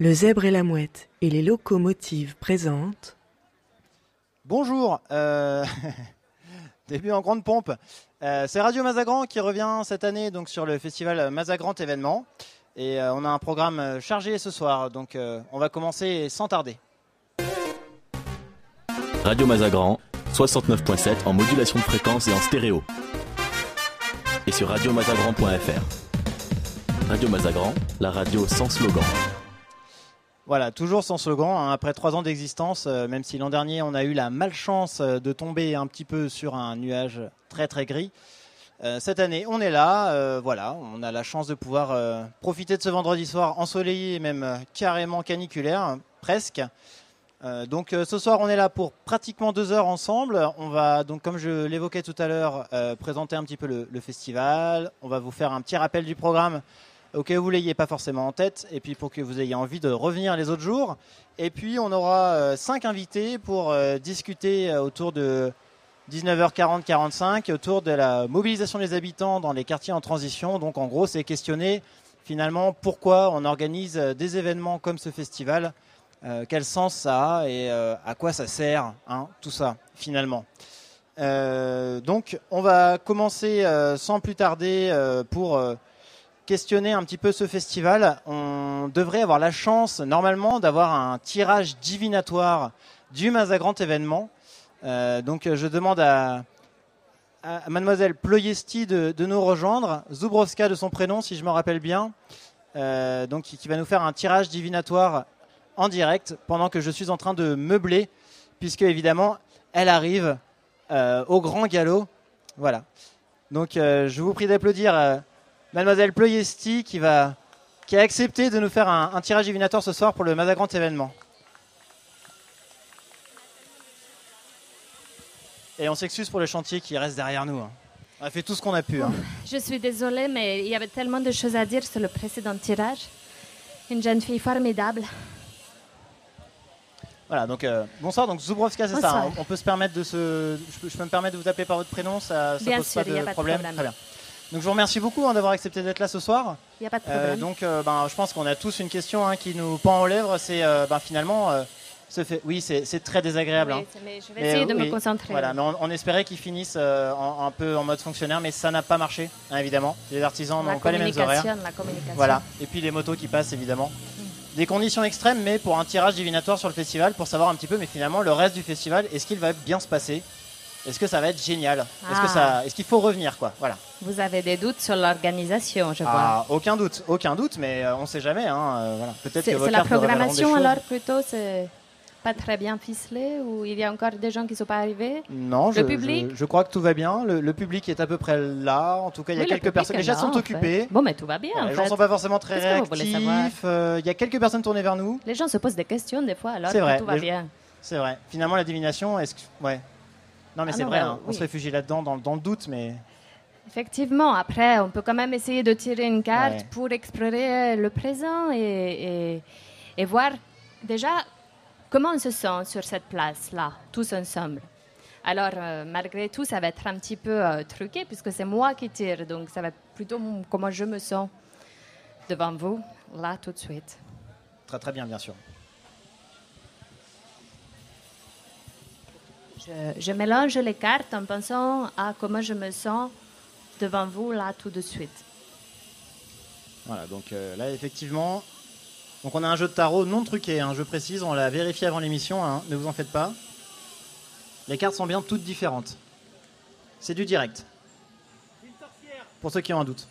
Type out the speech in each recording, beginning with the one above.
Le zèbre et la mouette et les locomotives présentent. Bonjour, euh, début en grande pompe. Euh, c'est Radio Mazagran qui revient cette année donc sur le festival Mazagran événement. Et euh, on a un programme chargé ce soir, donc euh, on va commencer sans tarder. Radio Mazagran, 69.7 en modulation de fréquence et en stéréo. Et sur radiomazagran.fr. Radio Mazagran, la radio sans slogan. Voilà, toujours sans slogan, hein, après trois ans d'existence, euh, même si l'an dernier on a eu la malchance euh, de tomber un petit peu sur un nuage très très gris. Euh, cette année, on est là, voilà, on a la chance de pouvoir profiter de ce vendredi soir ensoleillé, même euh, carrément caniculaire, presque. Donc ce soir, on est là pour pratiquement deux heures ensemble. On va donc, comme je l'évoquais tout à l'heure, présenter un petit peu le festival. On va vous faire un petit rappel du programme au cas où vous l'ayez pas forcément en tête, et puis pour que vous ayez envie de revenir les autres jours. Et puis on aura euh, cinq invités pour euh, discuter euh, autour de 19h40-45 autour de la mobilisation des habitants dans les quartiers en transition. Donc en gros, c'est questionner finalement pourquoi on organise des événements comme ce festival, quel sens ça a et à quoi ça sert, hein, tout ça finalement. Donc on va commencer sans plus tarder pour questionner un petit peu ce festival. On devrait avoir la chance normalement d'avoir un tirage divinatoire du Mazagrand événement. Euh, donc je demande à, mademoiselle Ployesti de, nous rejoindre, Zubrovska de son prénom si je me rappelle bien, euh, donc qui, va nous faire un tirage divinatoire en direct pendant que je suis en train de meubler, puisque évidemment elle arrive euh, au grand galop. Voilà. Donc je vous prie d'applaudir mademoiselle Ployesti qui va qui a accepté de nous faire un, un tirage divinatoire ce soir pour le Mazagrand événement. Et on s'excuse pour le chantier qui reste derrière nous. hein. On a fait tout ce qu'on a pu. hein. Je suis désolée, mais il y avait tellement de choses à dire sur le précédent tirage. Une jeune fille formidable. Voilà, donc euh, bonsoir, donc Zubrovska, c'est ça. Hein. On peut se permettre de se. Je peux, je peux me permettre de vous appeler par votre prénom, ça, ça pose sûr, pas de a pas de problème. problème. Très bien. Donc je vous remercie beaucoup hein, d'avoir accepté d'être là ce soir. Il n'y a pas de Euh, problème. donc euh, ben, je pense qu'on a tous une question hein, qui nous pend aux lèvres. C'est euh, ben, finalement, euh, ce fait... oui, c'est très désagréable. Oui, hein. mais je vais Mais, essayer euh, de oui, me concentrer. Voilà, mais on, on espérait qu'ils finissent euh, en- un peu en mode fonctionnaire, mais ça n'a pas marché, évidemment. Les artisans n'ont pas les mêmes horaires. la communication. Voilà. Et puis les motos qui passent, évidemment. Des conditions extrêmes, mais pour un tirage divinatoire sur le festival, pour savoir un petit peu, mais finalement, le reste du festival, est-ce qu'il va bien se passer? Est-ce que ça va être génial Est-ce que Ah. ça, est-ce qu'il faut revenir, quoi Voilà. Vous avez des doutes sur l'organisation, je vois. Ah, aucun doute, aucun doute, mais euh, on sait jamais. Hein, euh, voilà. Peut-être que C'est c'est la programmation alors plutôt, c'est pas très bien ficelé ou il y a encore des gens qui ne sont pas arrivés? Non, Le je, public? je, je crois que tout va bien. Le, le public est à peu près là. En tout cas, il y a Oui, le quelques personnes. Les là, sont fait. occupés. Bon, mais tout va bien. Les gens fait. sont pas forcément très Qu'est-ce que réactifs. Euh, Il y a quelques personnes tournées vers nous. Les gens se posent des questions des fois alors C'est que vrai, tout va les- bien. C'est vrai. Finalement, la divination, est-ce que. Ouais. Non, mais Ah c'est vrai, bah, hein. on oui. se réfugie là-dedans, dans, dans le doute, mais. Effectivement, après, on peut quand même essayer de tirer une carte Ouais. pour explorer le présent et, et- et voir déjà comment on se sent sur cette place-là, tous ensemble. Alors, euh, malgré tout, ça va être un petit peu euh, truqué puisque c'est moi qui tire, donc ça va être plutôt comment je me sens devant vous, là, tout de suite. Très, très bien, bien sûr. Je, je mélange les cartes en pensant à comment je me sens devant vous, là, tout de suite. Voilà, donc euh, là, effectivement. Donc, on a un jeu de tarot non truqué, hein, je précise, on l'a vérifié avant l'émission, hein, ne vous en faites pas. Les cartes sont bien toutes différentes. C'est du direct. Pour ceux qui ont un doute.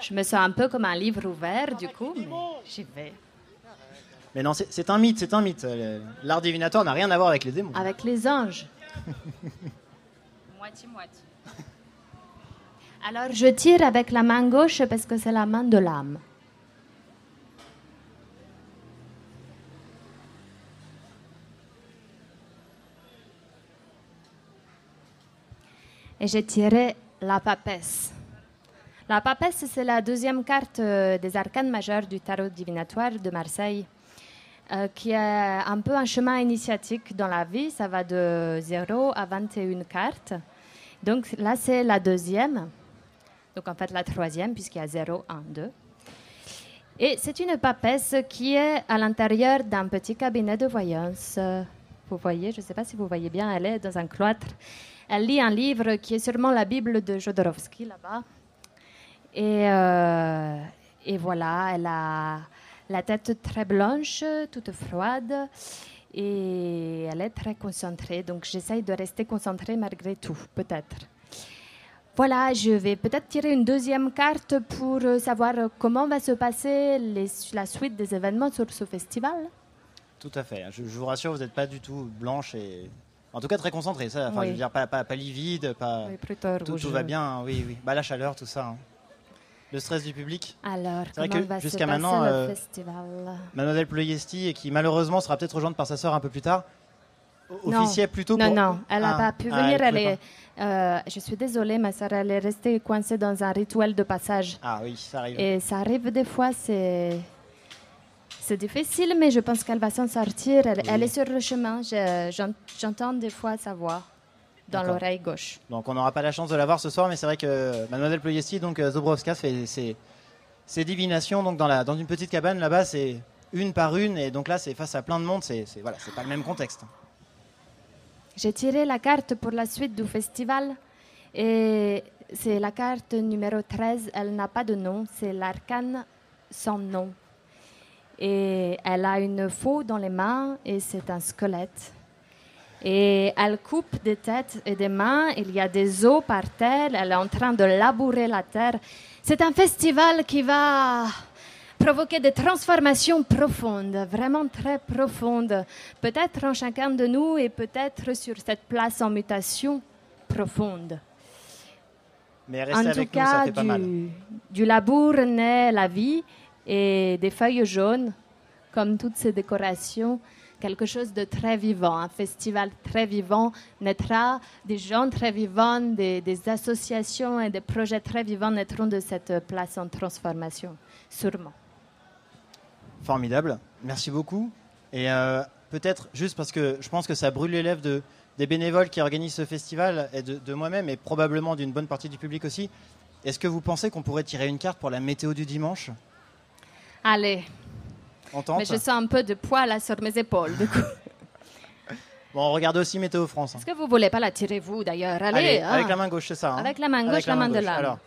Je me sens un peu comme un livre ouvert, du coup, mais j'y vais. Mais non, c'est un mythe, c'est un mythe. L'art divinatoire n'a rien à voir avec les démons. Avec les anges. Moitié-moitié. Alors, je tire avec la main gauche parce que c'est la main de l'âme. Et j'ai tiré la papesse. La papesse, c'est la deuxième carte euh, des arcanes majeures du tarot divinatoire de Marseille, euh, qui est un peu un chemin initiatique dans la vie. Ça va de 0 à 21 cartes. Donc là, c'est la deuxième. Donc en fait, la troisième, puisqu'il y a 0, 1, 2. Et c'est une papesse qui est à l'intérieur d'un petit cabinet de voyance. Vous voyez, je ne sais pas si vous voyez bien, elle est dans un cloître. Elle lit un livre qui est sûrement la Bible de Jodorowsky là-bas. Et, euh, et voilà, elle a la tête très blanche, toute froide, et elle est très concentrée. Donc j'essaye de rester concentrée malgré tout, peut-être. Voilà, je vais peut-être tirer une deuxième carte pour savoir comment va se passer les- la suite des événements sur ce festival. Tout à fait. Je, je vous rassure, vous n'êtes pas du tout blanche et. En tout cas, très concentrée. Ça, enfin, Oui. je veux dire, pas, pas, pas livide, pas. Oui, plutôt Tout, tout va bien, hein, oui, oui. Bah, la chaleur, tout ça. hein. Le stress du public. Alors, C'est vrai que jusqu'à maintenant, euh, Mademoiselle Ployesti, qui malheureusement sera peut-être rejointe par sa sœur un peu plus tard, Non. officiait plutôt Non, pour. non, elle n'a Ah, pas pu ah, venir. Elle est, euh, je suis désolée, ma soeur, elle est restée coincée dans un rituel de passage. pas. Ah oui, ça arrive. Et ça arrive des fois, c'est. C'est difficile, mais je pense qu'elle va s'en sortir. Elle, Oui. elle est sur le chemin. Je- j'en- J'entends des fois sa voix dans l'oreille gauche. Donc on n'aura pas la chance de la voir ce soir, mais c'est vrai que Mademoiselle Ployesti, donc euh, Zobrowska, fait ses, ses divinations donc dans, la, dans une petite cabane là-bas, c'est une par une, et donc là c'est face à plein de monde, c'est c'est- voilà, c'est pas le même contexte. J'ai tiré la carte pour la suite du festival et c'est la carte numéro 13. Elle n'a pas de nom, c'est l'arcane sans nom. Et elle a une faux dans les mains et c'est un squelette. Et elle coupe des têtes et des mains, il y a des os par terre, elle est en train de labourer la terre. C'est un festival qui va provoquer des transformations profondes, vraiment très profondes, peut-être en chacun de nous et peut-être sur cette place en mutation profonde. Mais En tout avec nous, ça cas, fait pas mal. du labour naît la vie et des feuilles jaunes, comme toutes ces décorations, quelque chose de très vivant. Un festival très vivant naîtra, des gens très vivants, des, des associations et des projets très vivants naîtront de cette place en transformation, sûrement. Formidable, merci beaucoup. Et euh, peut-être, juste parce que je pense que ça brûle les lèvres de, des bénévoles qui organisent ce festival, et de, de moi-même, et probablement d'une bonne partie du public aussi, est-ce que vous pensez qu'on pourrait tirer une carte pour la météo du dimanche? Allez, On tente mais je sens un peu de poids là sur mes épaules. du coup. Bon, on regarde aussi Météo France. hein. Est-ce que vous voulez pas la tirer vous d'ailleurs? Allez, Allez, hein. avec la main gauche, c'est ça. hein Avec la main gauche, Avec la main de gauche. l'âme. Alors,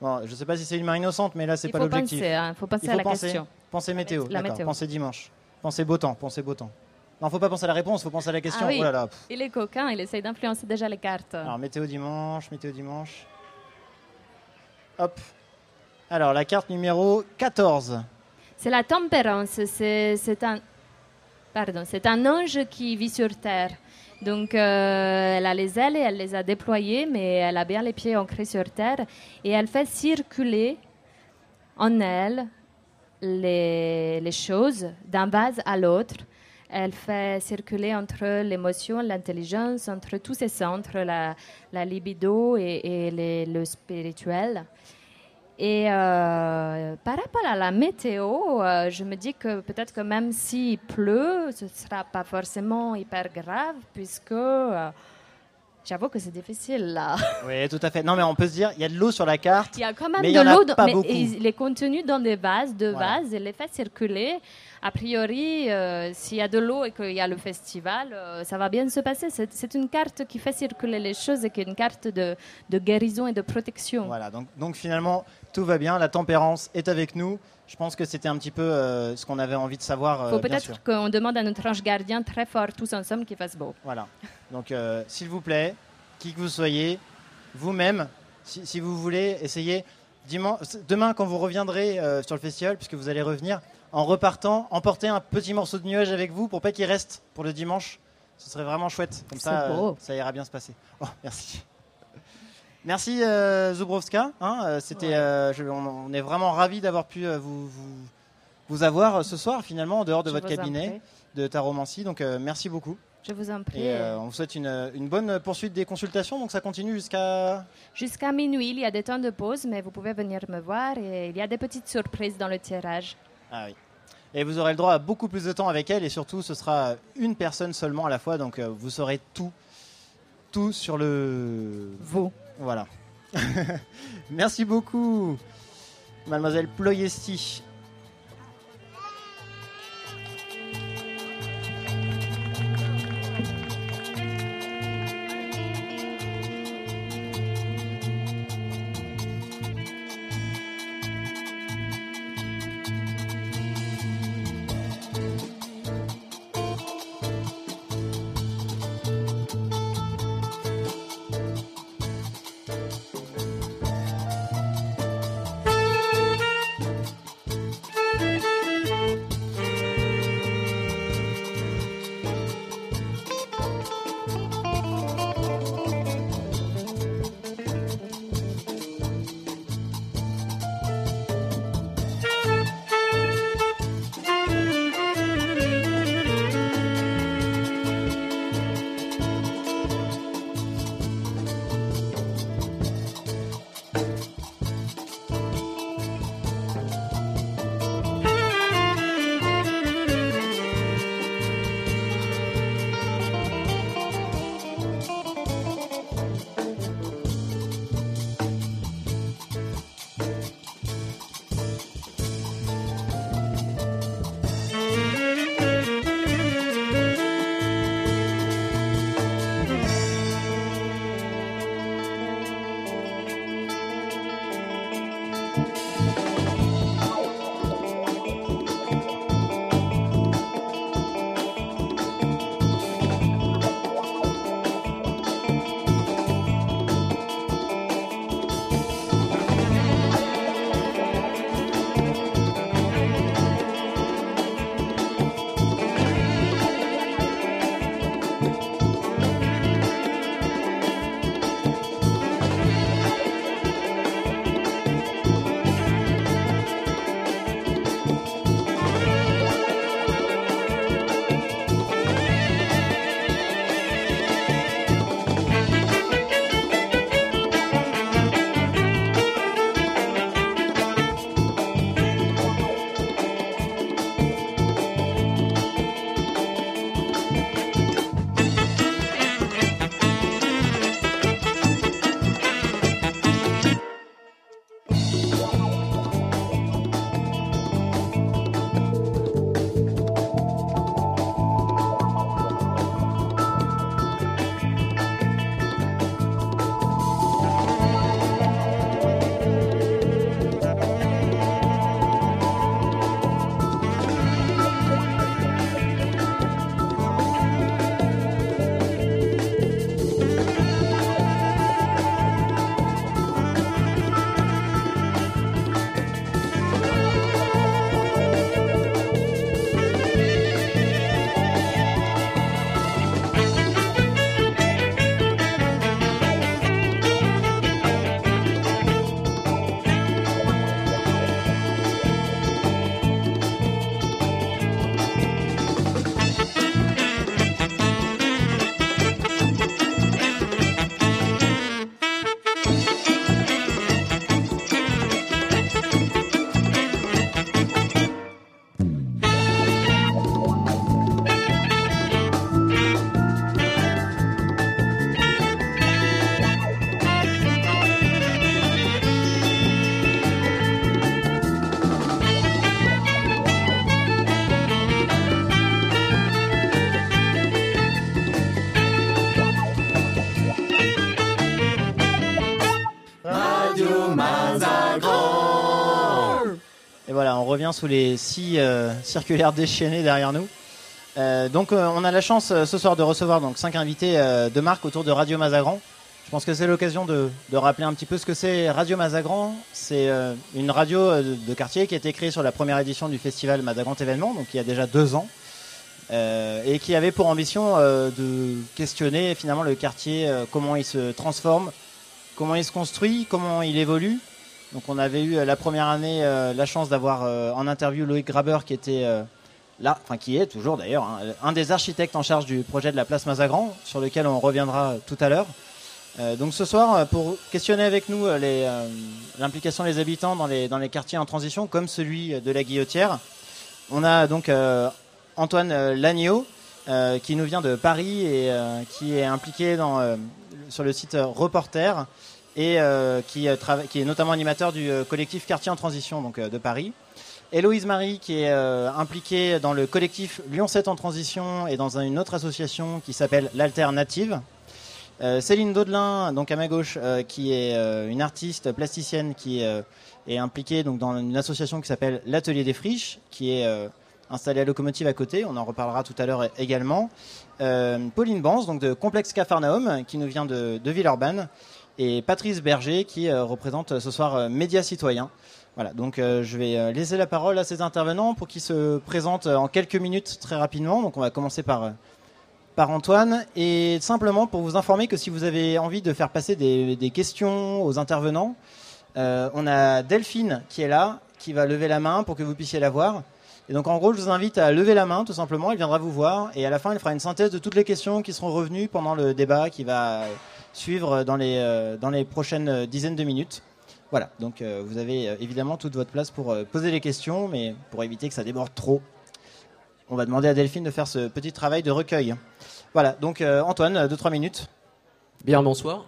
bon, je ne sais pas si c'est une main innocente, mais là, c'est Il pas faut l'objectif. penser, hein, il faut penser Il à la penser, question. penser météo, la d'accord. météo. Pensez dimanche. Pensez beau temps, pensez beau temps. Non, faut pas penser à la réponse, faut penser à la question. Ah oui. Oh là là. pff. Il est coquin, il essaye d'influencer déjà les cartes. Alors, météo dimanche, météo dimanche. Hop. Alors, la carte numéro 14. C'est la tempérance, c'est un, pardon, un ange qui vit sur Terre. Donc, euh, elle a les ailes et elle les a déployées, mais elle a bien les pieds ancrés sur Terre. Et elle fait circuler en elle les, les choses d'un vase à l'autre. Elle fait circuler entre l'émotion, l'intelligence, entre tous ces centres, la, la libido et, le spirituel. Et euh, par rapport à la météo, euh, je me dis que peut-être que même s'il pleut, ce ne sera pas forcément hyper grave, puisque euh, j'avoue que c'est difficile là. Oui, tout à fait. Non, mais on peut se dire, il y a de l'eau sur la carte. Il y a quand même Mais il de y en a l'eau, mais beaucoup. il est contenu dans des vases, deux Voilà. vases, et les fait circuler. A priori, s'il y a de l'eau et qu'il y a le festival, ça va bien se passer. C'est c'est une carte qui fait circuler les choses et qui est une carte de, de guérison et de protection. Voilà, donc, donc finalement, tout va bien. La tempérance est avec nous. Je pense que c'était un petit peu euh, ce qu'on avait envie de savoir. Il euh, faut peut-être qu'on demande à notre ange gardien très fort, tous ensemble, qu'il fasse beau. Voilà. Donc, euh, s'il vous plaît, qui que vous soyez, vous-même, si, si vous voulez, essayez. Dimanche, demain, quand vous reviendrez sur le festival, puisque vous allez revenir, en repartant, emportez un petit morceau de nuage avec vous pour pas qu'il reste pour le dimanche. Ce serait vraiment chouette. Comme ça, euh, ça ira bien se passer. Oh, merci. Merci euh, Zubrowska. hein, euh, C'était, Ouais. euh, je- on, on est vraiment ravis d'avoir pu euh, vous, vous, vous avoir ce soir, finalement, en dehors de Je votre cabinet de taromancie. Donc, merci beaucoup. Je vous en prie. Et on vous souhaite une, une bonne poursuite des consultations. Donc ça continue jusqu'à. Jusqu'à minuit, il y a des temps de pause, mais vous pouvez venir me voir et il y a des petites surprises dans le tirage. Ah oui. Et vous aurez le droit à beaucoup plus de temps avec elle. Et surtout, ce sera une personne seulement à la fois. Donc vous saurez tout. Tout sur le. Vous. Voilà. Merci beaucoup, mademoiselle Ployesti. Revient sous les six circulaires déchaînés derrière nous. donc on a la chance ce soir de recevoir donc cinq invités de marque autour de Radio Mazagran. Je pense que c'est l'occasion de, rappeler un petit peu ce que c'est Radio Mazagran. C'est une radio de, quartier qui a été créée sur la première édition du festival Mazagran Événement, donc il y a déjà deux ans. Euh, et qui avait pour ambition euh, de questionner finalement le quartier, euh, comment il se transforme, comment il se construit, comment il évolue. Donc on avait eu la première année la chance d'avoir en interview Loïc Graber qui était là, enfin qui est toujours d'ailleurs hein, un des architectes en charge du projet de la place Mazagran, sur lequel on reviendra tout à l'heure. donc ce soir, pour questionner avec nous l'implication des habitants dans les, quartiers en transition, comme celui de la Guillotière, on a donc Antoine euh, Lagneau, euh, qui nous vient de Paris et euh, qui est impliqué sur le site Reporter et qui, qui, est notamment animateur du collectif Quartier en Transition donc, de Paris. Héloïse Marie, qui est impliquée dans le collectif Lyon 7 en Transition et dans une autre association qui s'appelle l'Alternative. Céline Daudelin, donc à ma gauche, qui est une artiste plasticienne qui est impliquée donc, dans une association qui s'appelle l'Atelier des Friches, qui est installé à Locomotive à côté. On en reparlera tout à l'heure également. Euh, Pauline Banz, donc de Complexe Cafarnaum, qui nous vient de, Villeurbanne. Et Patrice Berger, qui euh, représente ce soir euh, Média Citoyen. Voilà, donc je vais laisser la parole à ces intervenants pour qu'ils se présentent en quelques minutes très rapidement. Donc on va commencer par, par Antoine. Et simplement pour vous informer que si vous avez envie de faire passer des, questions aux intervenants, on a Delphine qui est là, qui va lever la main pour que vous puissiez la voir. Et donc en gros, je vous invite à lever la main tout simplement, il viendra vous voir et à la fin, il fera une synthèse de toutes les questions qui seront revenues pendant le débat qui va suivre dans les, euh, dans les prochaines dizaines de minutes. Voilà, donc euh, vous avez euh, évidemment toute votre place pour poser les questions, mais pour éviter que ça déborde trop, on va demander à Delphine de faire ce petit travail de recueil. Voilà, donc Antoine, 2-3 minutes. Bien, bonsoir.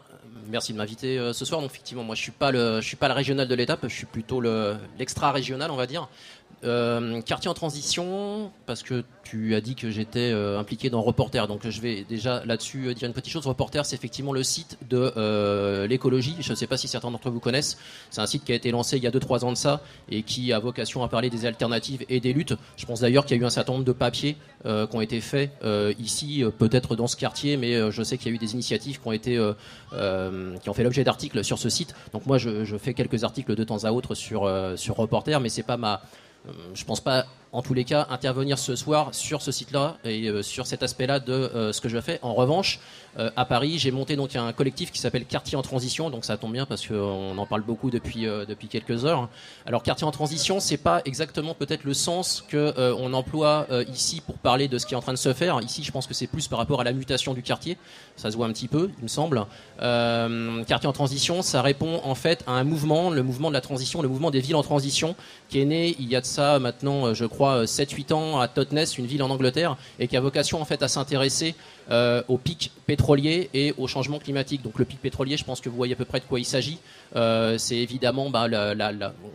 Merci de m'inviter ce soir. Donc, effectivement, moi, je suis le, suis pas le régional de l'étape. Je suis plutôt l'extra régional, on va dire. Euh, quartier en transition, parce que tu as dit que j'étais euh, impliqué dans Reporter, donc je vais déjà là-dessus euh, dire une petite chose. Reporter, c'est effectivement le site de l'écologie. Je ne sais pas si certains d'entre vous connaissent. C'est un site qui a été lancé il y a 2-3 ans de ça et qui a vocation à parler des alternatives et des luttes. Je pense d'ailleurs qu'il y a eu un certain nombre de papiers qui ont été faits ici, peut-être dans ce quartier, mais je sais qu'il y a eu des initiatives qui ont été qui ont fait l'objet d'articles sur ce site. Donc moi, je, je, fais quelques articles de temps à autre sur sur Reporter, mais c'est pas ma je pense pas en tous les cas, intervenir ce soir sur ce site-là et euh, sur cet aspect-là de euh, ce que je fais. En revanche, euh, à Paris, j'ai monté donc un collectif qui s'appelle Quartier en Transition, donc ça tombe bien parce qu'on en parle beaucoup depuis, depuis quelques heures. Alors, Quartier en Transition, c'est pas exactement peut-être le sens que on emploie ici pour parler de ce qui est en train de se faire. Ici, je pense que c'est plus par rapport à la mutation du quartier. Ça se voit un petit peu, il me semble. quartier en Transition, ça répond en fait à un mouvement, le mouvement de la transition, le mouvement des villes en transition, qui est né il y a de ça maintenant, je crois, 7-8 ans à Totnes, une ville en Angleterre, et qui a vocation en fait à s'intéresser euh, au pic pétrolier et au changement climatique. Donc le pic pétrolier, je pense que vous voyez à peu près de quoi il s'agit. Euh, c'est évidemment bah,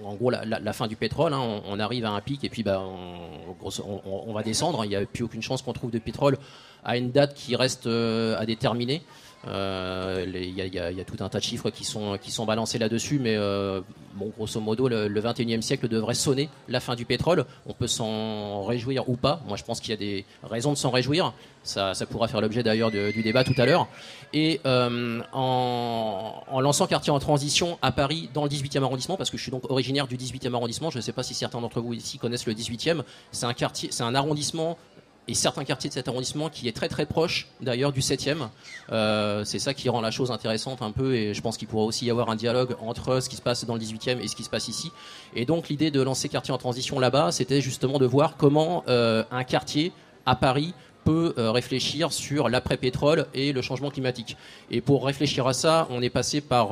en gros la, fin du pétrole. Hein. On, arrive à un pic et puis bah, on, va descendre. Il n'y a plus aucune chance qu'on trouve de pétrole à une date qui reste euh, à déterminer. Euh, il y, a tout un tas de chiffres qui sont, qui sont balancés là-dessus, mais euh, bon, grosso modo, le, 21e siècle devrait sonner la fin du pétrole. On peut s'en réjouir ou pas. Moi, je pense qu'il y a des raisons de s'en réjouir. Ça, ça, pourra faire l'objet d'ailleurs du débat tout à l'heure. Et euh, en, en, lançant Quartier en transition à Paris, dans le 18e arrondissement, parce que je suis donc originaire du 18e arrondissement, je ne sais pas si certains d'entre vous ici connaissent le 18e, c'est un c'est un arrondissement et certains quartiers de cet arrondissement qui est très très proche d'ailleurs du 7e. Euh, c'est ça qui rend la chose intéressante un peu et je pense qu'il pourra aussi y avoir un dialogue entre ce qui se passe dans le 18e et ce qui se passe ici. Et donc l'idée de lancer quartier en transition là-bas, c'était justement de voir comment euh, un quartier à Paris peut euh, réfléchir sur l'après-pétrole et le changement climatique. Et pour réfléchir à ça, on est passé par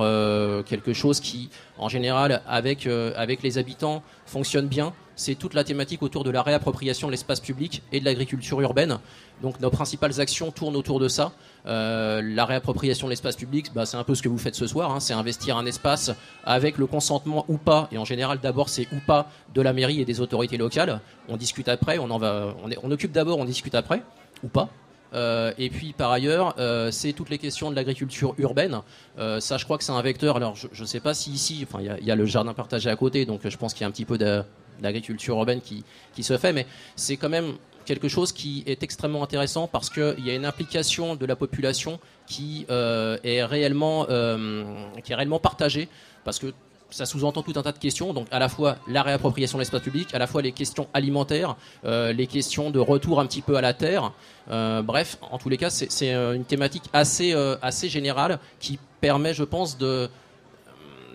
quelque chose qui, en général, avec, avec les habitants, fonctionne bien. C'est toute la thématique autour de la réappropriation de l'espace public et de l'agriculture urbaine. Donc nos principales actions tournent autour de ça. Euh, la réappropriation de l'espace public, bah, c'est un peu ce que vous faites ce soir, hein. c'est investir un espace avec le consentement ou pas, et en général d'abord c'est ou pas de la mairie et des autorités locales. On discute après, on en va, on, occupe d'abord, on discute après, ou pas. Euh, et puis par ailleurs, euh, c'est toutes les questions de l'agriculture urbaine. ça, je crois que c'est un vecteur. Alors, je ne sais pas si ici, enfin, il y, a le jardin partagé à côté, donc je pense qu'il y a un petit peu de, d'agriculture urbaine qui, se fait, mais c'est quand même quelque chose qui est extrêmement intéressant parce qu'il y a une implication de la population qui, est, réellement, qui est réellement partagée. Parce que ça sous-entend tout un tas de questions, donc à la fois la réappropriation de l'espace public, à la fois les questions alimentaires, euh, les questions de retour un petit peu à la terre. Euh, bref, en tous les cas, c'est euh, une thématique assez, assez générale qui permet, je pense, de,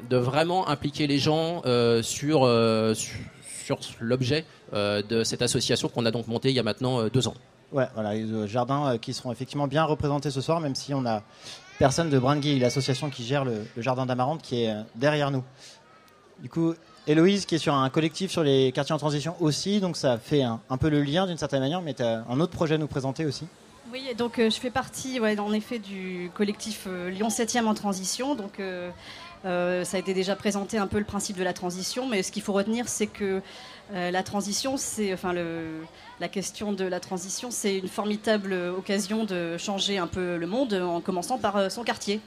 de vraiment impliquer les gens sur, l'objet de cette association qu'on a donc montée il y a maintenant deux ans. Ouais, voilà, les jardins qui seront effectivement bien représentés ce soir, même si on a personne de Brangui, l'association qui gère le, jardin d'Amarante, qui est euh, derrière nous. Du coup, Héloïse, qui est sur un collectif sur les quartiers en transition aussi, donc ça fait un, peu le lien d'une certaine manière, mais tu as un autre projet à nous présenter aussi. Oui, donc euh, je fais partie, ouais, en effet, du collectif euh, Lyon 7e en transition. Donc, ça a été déjà présenté un peu le principe de la transition, mais ce qu'il faut retenir, c'est que la transition, c'est, enfin, la question de la transition, c'est une formidable occasion de changer un peu le monde en commençant par euh, son quartier.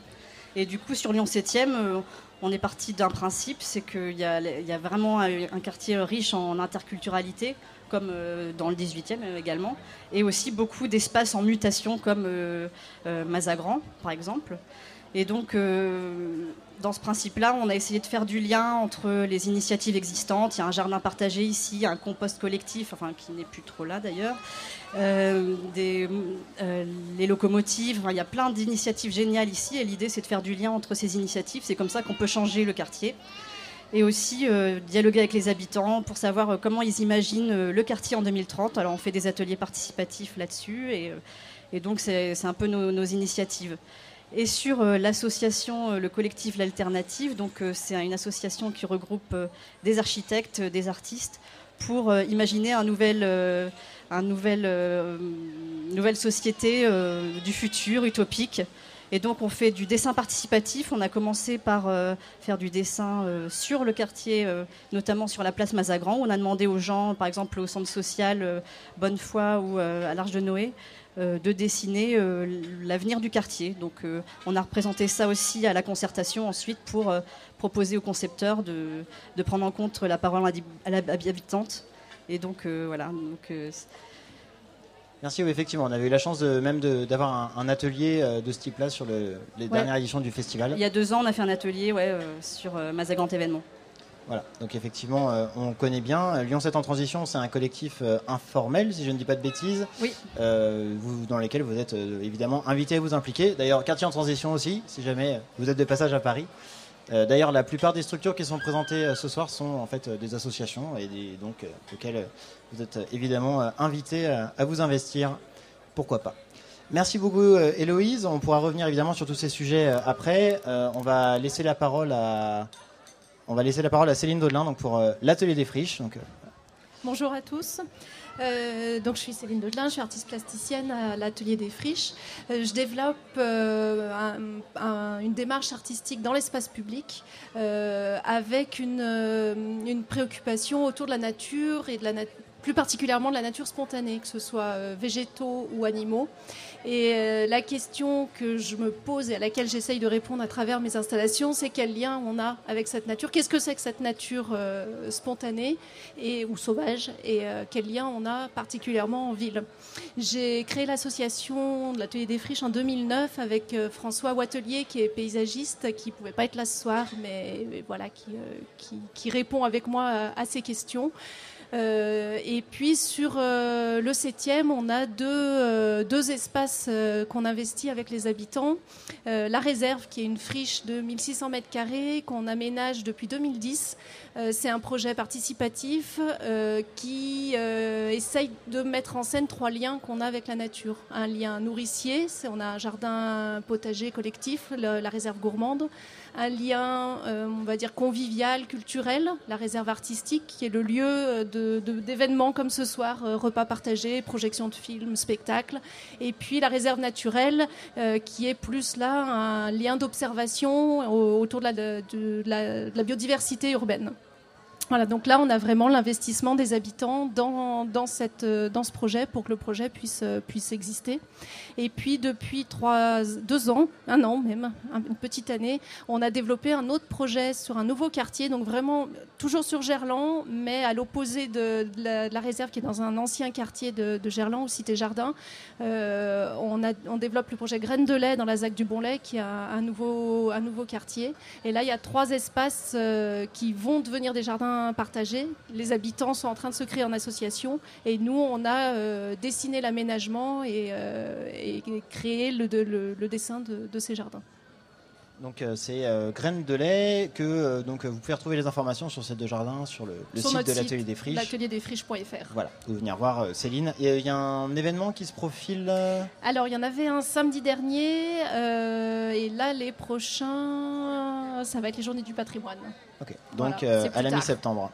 Et du coup, sur Lyon 7e, euh, on est parti d'un principe, c'est qu'il y, a vraiment un quartier riche en interculturalité, comme euh, dans le 18e également, et aussi beaucoup d'espaces en mutation, comme Mazagran, par exemple. Et donc, dans ce principe-là, on a essayé de faire du lien entre les initiatives existantes. Il y a un jardin partagé ici, un compost collectif, enfin qui n'est plus trop là d'ailleurs, euh, euh, les locomotives. il y a plein d'initiatives géniales ici, et l'idée c'est de faire du lien entre ces initiatives. C'est comme ça qu'on peut changer le quartier. Et aussi euh, dialoguer avec les habitants pour savoir comment ils imaginent le quartier en 2030. Alors on fait des ateliers participatifs là-dessus, et, donc c'est un peu nos initiatives et sur euh, l'association, euh, le collectif L'Alternative. Donc, euh, c'est une association qui regroupe des architectes, des artistes, pour imaginer un un nouvel, nouvelle société du futur utopique. Et donc, on fait du dessin participatif. On a commencé par faire du dessin sur le quartier, notamment sur la place Mazagran, on a demandé aux gens, par exemple au centre social Bonnefoy ou à l'Arche de Noé, de dessiner euh, l'avenir du quartier. Donc euh, on a représenté ça aussi à la concertation ensuite pour proposer aux concepteurs de, prendre en compte la parole à habitante. Et donc voilà. Donc, Merci, oui, effectivement. On avait eu la chance de, même d'avoir un, atelier de ce type-là sur les dernières éditions du festival. Il y a deux ans, on a fait un atelier ouais, sur Mazagrand Événement. Voilà, donc effectivement, euh, on connaît bien. Lyon 7 en transition, c'est un collectif euh, informel, si je ne dis pas de bêtises, oui. Euh, vous, dans lequel vous êtes évidemment invité à vous impliquer. D'ailleurs, quartier en transition aussi, si jamais vous êtes de passage à Paris. D'ailleurs, la plupart des structures qui sont présentées ce soir sont en fait des associations et donc auxquelles vous êtes évidemment invité à vous investir. Pourquoi pas? Merci beaucoup Héloïse. On pourra revenir évidemment sur tous ces sujets après. on va laisser la parole à on va laisser la parole à Céline Daudelin donc pour euh, l'atelier des friches. Euh, Bonjour à tous. Euh, donc je suis Céline Daudelin, je suis artiste plasticienne à l'atelier des friches. je développe une démarche artistique dans l'espace public avec une, préoccupation autour de la nature et de la plus particulièrement de la nature spontanée, que ce soit végétaux ou animaux. Et euh, la question que je me pose et à laquelle j'essaye de répondre à travers mes installations, c'est quel lien on a avec cette nature? Qu'est-ce que c'est que cette nature euh, spontanée et, ou sauvage? Et euh, quel lien on a particulièrement en ville? J'ai créé l'association de l'Atelier des Friches en 2009 avec François Watelier, qui est paysagiste, qui ne pouvait pas être là ce soir, mais, voilà, qui, répond avec moi à ces questions. Euh, et puis sur euh, le septième, on a deux, euh, deux espaces qu'on investit avec les habitants. la réserve, qui est une friche de 1600 mètres carrés qu'on aménage depuis 2010. C'est un projet participatif qui essaye de mettre en scène trois liens qu'on a avec la nature. Un lien nourricier, on a un jardin potager collectif, la réserve gourmande un lien, euh, on va dire, convivial, culturel, la réserve artistique, qui est le lieu euh, d'événements comme ce soir, euh, repas partagés, projections de films, spectacles, et puis la réserve naturelle, qui est plus là un lien d'observation autour de la, biodiversité urbaine. Voilà, donc là, on a vraiment l'investissement des habitants dans, dans, cette, euh, dans ce projet pour que le projet puisse, euh, puisse exister. Et puis, depuis trois, deux ans, un an même, une petite année, on a développé un autre projet sur un nouveau quartier, donc vraiment toujours sur Gerland, mais à l'opposé de, la, réserve qui est dans un ancien quartier de, Gerland, ou Cité Jardin. Euh, on, développe le projet Graines de lait dans la ZAC du Bonlait, qui a un nouveau, un nouveau quartier. Et là, il y a trois espaces qui vont devenir des jardins partagé. Les habitants sont en train de se créer en association et nous, on a euh, dessiné l'aménagement et, euh, créé le, dessin de, ces jardins. Donc euh, c'est Graines de lait que donc vous pouvez retrouver les informations sur ces deux jardins sur le, site de l'atelier des friches. L'atelier des friches.fr. Voilà, vous venir voir Céline. Il y a un événement qui se profile. Alors il y en avait un samedi dernier et là les prochains, ça va être les journées du patrimoine. Ok, donc euh, à la mi-septembre.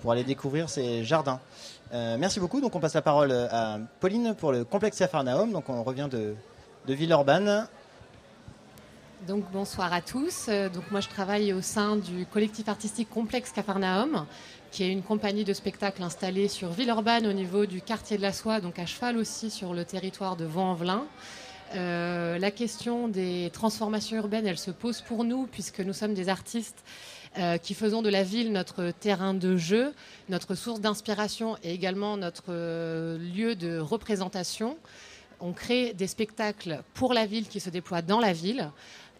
Pour aller découvrir ces jardins. Euh, merci beaucoup. Donc on passe la parole à Pauline pour le complexe Cafarnaum. Donc on revient de, de Villeurbanne. Donc bonsoir à tous. Euh, donc moi je travaille au sein du collectif artistique Complexe Cafarnaum, qui est une compagnie de spectacle installée sur Villeurbanne au niveau du quartier de la Soie, donc à cheval aussi sur le territoire de Vaux-en-Velin. La question des transformations urbaines, elle se pose pour nous puisque nous sommes des artistes euh, qui faisons de la ville notre terrain de jeu, notre source d'inspiration et également notre euh, lieu de représentation. On crée des spectacles pour la ville qui se déploient dans la ville.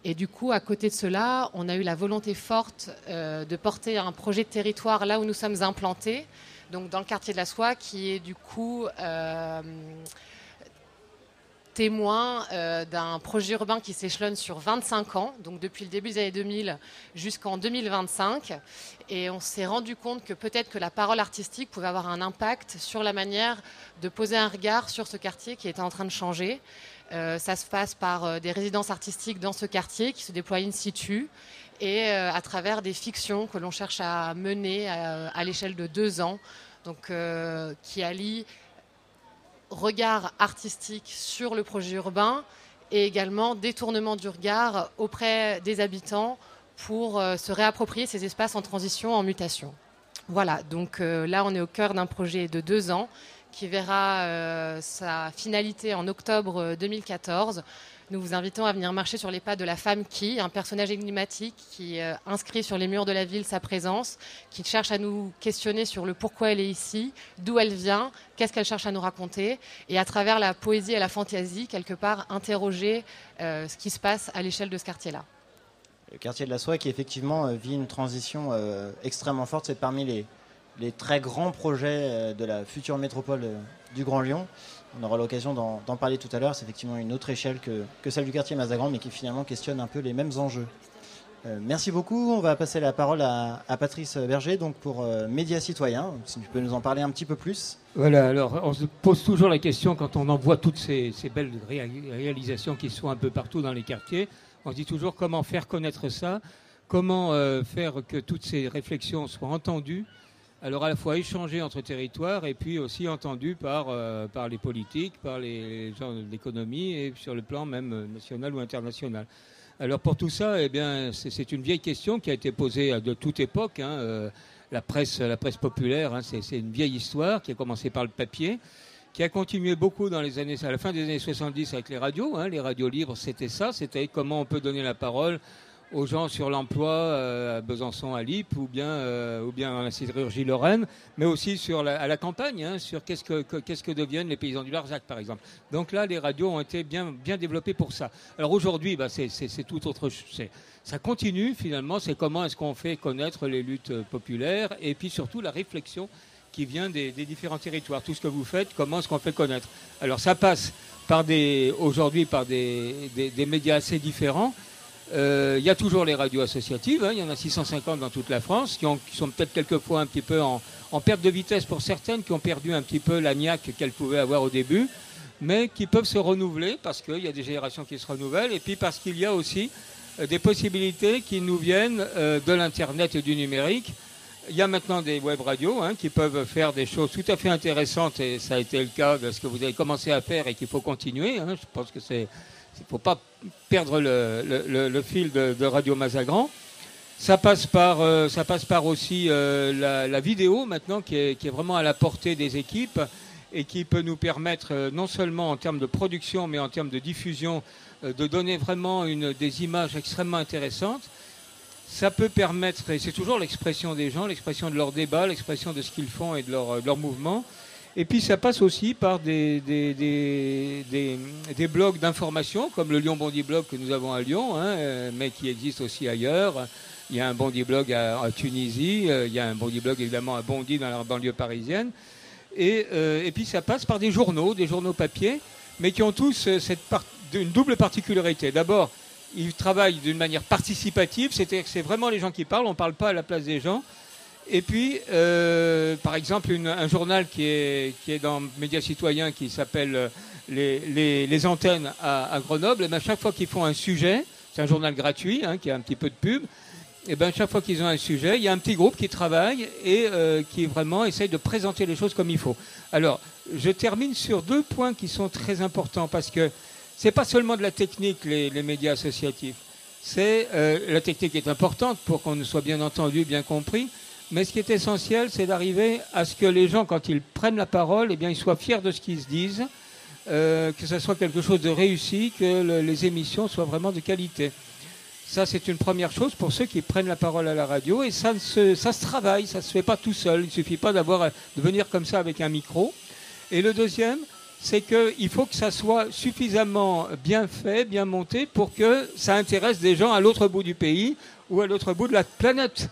Et du coup, à côté de cela, on a eu la volonté forte euh, de porter un projet de territoire là où nous sommes implantés, donc dans le quartier de la Soie, qui est du coup témoin euh, d'un projet urbain qui s'échelonne sur 25 ans, donc depuis le début des années 2000 jusqu'en 2025. Et on s'est rendu compte que peut-être que la parole artistique pouvait avoir un impact sur la manière de poser un regard sur ce quartier qui était en train de changer. Euh, ça se passe par euh, des résidences artistiques dans ce quartier qui se déploient in situ et à travers des fictions que l'on cherche à mener à, l'échelle de deux ans, donc qui allient regard artistique sur le projet urbain et également détournement du regard auprès des habitants pour euh, se réapproprier ces espaces en transition, en mutation. Voilà, donc euh, là on est au cœur d'un projet de deux ans qui verra euh, sa finalité en octobre 2014 nous vous invitons à venir marcher sur les pas de la femme qui, un personnage énigmatique qui euh, inscrit sur les murs de la ville sa présence, qui cherche à nous questionner sur le pourquoi elle est ici, d'où elle vient, qu'est-ce qu'elle cherche à nous raconter, et à travers la poésie et la fantaisie, quelque part, interroger euh, ce qui se passe à l'échelle de ce quartier-là. Le quartier de la Soie qui effectivement euh, vit une transition extrêmement forte, c'est parmi les, les, très grands projets de la future métropole du Grand Lyon on aura l'occasion d'en parler tout à l'heure. C'est effectivement une autre échelle que, celle du quartier Mazagran, mais qui finalement questionne un peu les mêmes enjeux. Euh, merci beaucoup. On va passer la parole à, Patrice Berger donc pour euh, Médias Citoyens. Si tu peux nous en parler un petit peu plus. Voilà, alors on se pose toujours la question quand on en voit toutes ces, belles réalisations qui sont un peu partout dans les quartiers. On se dit toujours comment faire connaître ça, comment euh, faire que toutes ces réflexions soient entendues alors à la fois échangé entre territoires et puis aussi entendu par, euh, par les politiques, par les gens de l'économie et sur le plan même national ou international. Alors pour tout ça, eh bien, c'est une vieille question qui a été posée de toute époque. Hein, euh, la, presse, la presse populaire, hein, c'est une vieille histoire qui a commencé par le papier, qui a continué beaucoup dans les années, à la fin des années 70 avec les radios. Hein, les radios libres, c'était ça, c'était comment on peut donner la parole aux gens sur l'emploi euh, à Besançon, à Lip, ou bien, euh, ou bien à la sidérurgie Lorraine, mais aussi sur à la campagne, hein, sur qu'est-ce que, qu'est-ce que deviennent les paysans du Larzac, par exemple. Donc là, les radios ont été bien, bien développées pour ça. Alors aujourd'hui, bah, c'est, tout autre chose. Ça continue finalement, c'est comment est-ce qu'on fait connaître les luttes populaires, et puis surtout la réflexion qui vient des, différents territoires. Tout ce que vous faites, comment est-ce qu'on fait connaître? Alors ça passe par des, aujourd'hui par des, des médias assez différents. Euh, il y a toujours les radios associatives, hein. il y en a 650 dans toute la France, qui, sont peut-être quelquefois un petit peu en, perte de vitesse pour certaines, qui ont perdu un petit peu la qu'elles pouvaient avoir au début, mais qui peuvent se renouveler parce qu'il y a des générations qui se renouvellent, et puis parce qu'il y a aussi euh, des possibilités qui nous viennent euh, de l'Internet et du numérique. Il y a maintenant des web radios hein, qui peuvent faire des choses tout à fait intéressantes, et ça a été le cas de ce que vous avez commencé à faire et qu'il faut continuer. Hein. Je pense que c'est il ne faut pas perdre le, fil de, Radio Mazagran. Ça passe par, euh, ça passe par aussi euh, la, vidéo maintenant qui est, vraiment à la portée des équipes et qui peut nous permettre euh, non seulement en termes de production mais en termes de diffusion de donner vraiment des images extrêmement intéressantes. Ça peut permettre, et c'est toujours l'expression des gens, l'expression de leur débat, l'expression de ce qu'ils font et de leur, de leur mouvement. Et puis ça passe aussi par des, des, des, des, des blogs d'information, comme le Lyon Bondi Blog que nous avons à Lyon, hein, euh, mais qui existe aussi ailleurs. Il y a un Bondi Blog à, Tunisie, euh, il y a un Bondi Blog évidemment à Bondy dans la banlieue parisienne. Et, euh, et puis ça passe par des journaux, des journaux papier, mais qui ont tous cette une double particularité. D'abord, ils travaillent d'une manière participative, c'est-à-dire que c'est vraiment les gens qui parlent, on ne parle pas à la place des gens. Et puis, euh, par exemple, un journal qui est, dans Médias Citoyens qui s'appelle euh, les, les- les Antennes à, Grenoble, et ben, chaque fois qu'ils font un sujet, c'est un journal gratuit hein, qui a un petit peu de pub, et ben, chaque fois qu'ils ont un sujet, il y a un petit groupe qui travaille et euh, qui vraiment essaye de présenter les choses comme il faut. Alors, je termine sur deux points qui sont très importants parce que c'est pas seulement de la technique, les, les médias associatifs. Euh, la technique est importante pour qu'on soit bien entendu, bien compris. Mais ce qui est essentiel, c'est d'arriver à ce que les gens, quand ils prennent la parole, eh bien, ils soient fiers de ce qu'ils se disent, euh, que ce soit quelque chose de réussi, que le- les émissions soient vraiment de qualité. Ça, c'est une première chose pour ceux qui prennent la parole à la radio. Et ça, se, se travaille, ça ne se fait pas tout seul. Il ne suffit pas d'avoir, de venir comme ça avec un micro. Et le deuxième, c'est qu'il faut que ça soit suffisamment bien fait, bien monté, pour que ça intéresse des gens à l'autre bout du pays ou à l'autre bout de la planète.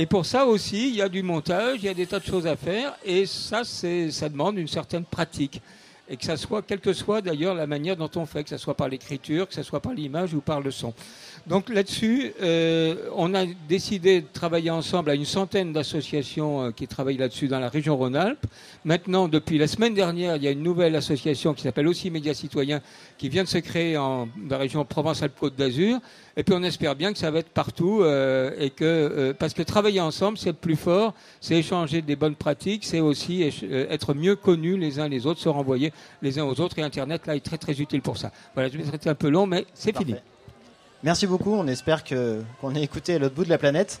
Et pour ça aussi, il y a du montage, il y a des tas de choses à faire, et ça, ça demande une certaine pratique. Et que ça soit, quelle que soit d'ailleurs la manière dont on fait, que ce soit par l'écriture, que ce soit par l'image ou par le son. Donc là-dessus, euh, on a décidé de travailler ensemble à une centaine d'associations euh, qui travaillent là-dessus dans la région Rhône-Alpes. Maintenant, depuis la semaine dernière, il y a une nouvelle association qui s'appelle aussi Médias Citoyens qui vient de se créer en dans la région Provence-Alpes-Côte d'Azur. Et puis on espère bien que ça va être partout euh, et que parce que travailler ensemble, c'est plus fort, c'est échanger des bonnes pratiques, c'est aussi être mieux connus les uns les autres, se renvoyer les uns aux autres. Et Internet là est très très utile pour ça. Voilà, je vais être un peu long, mais c'est fini. Merci beaucoup. On espère que qu'on ait écouté à l'autre bout de la planète.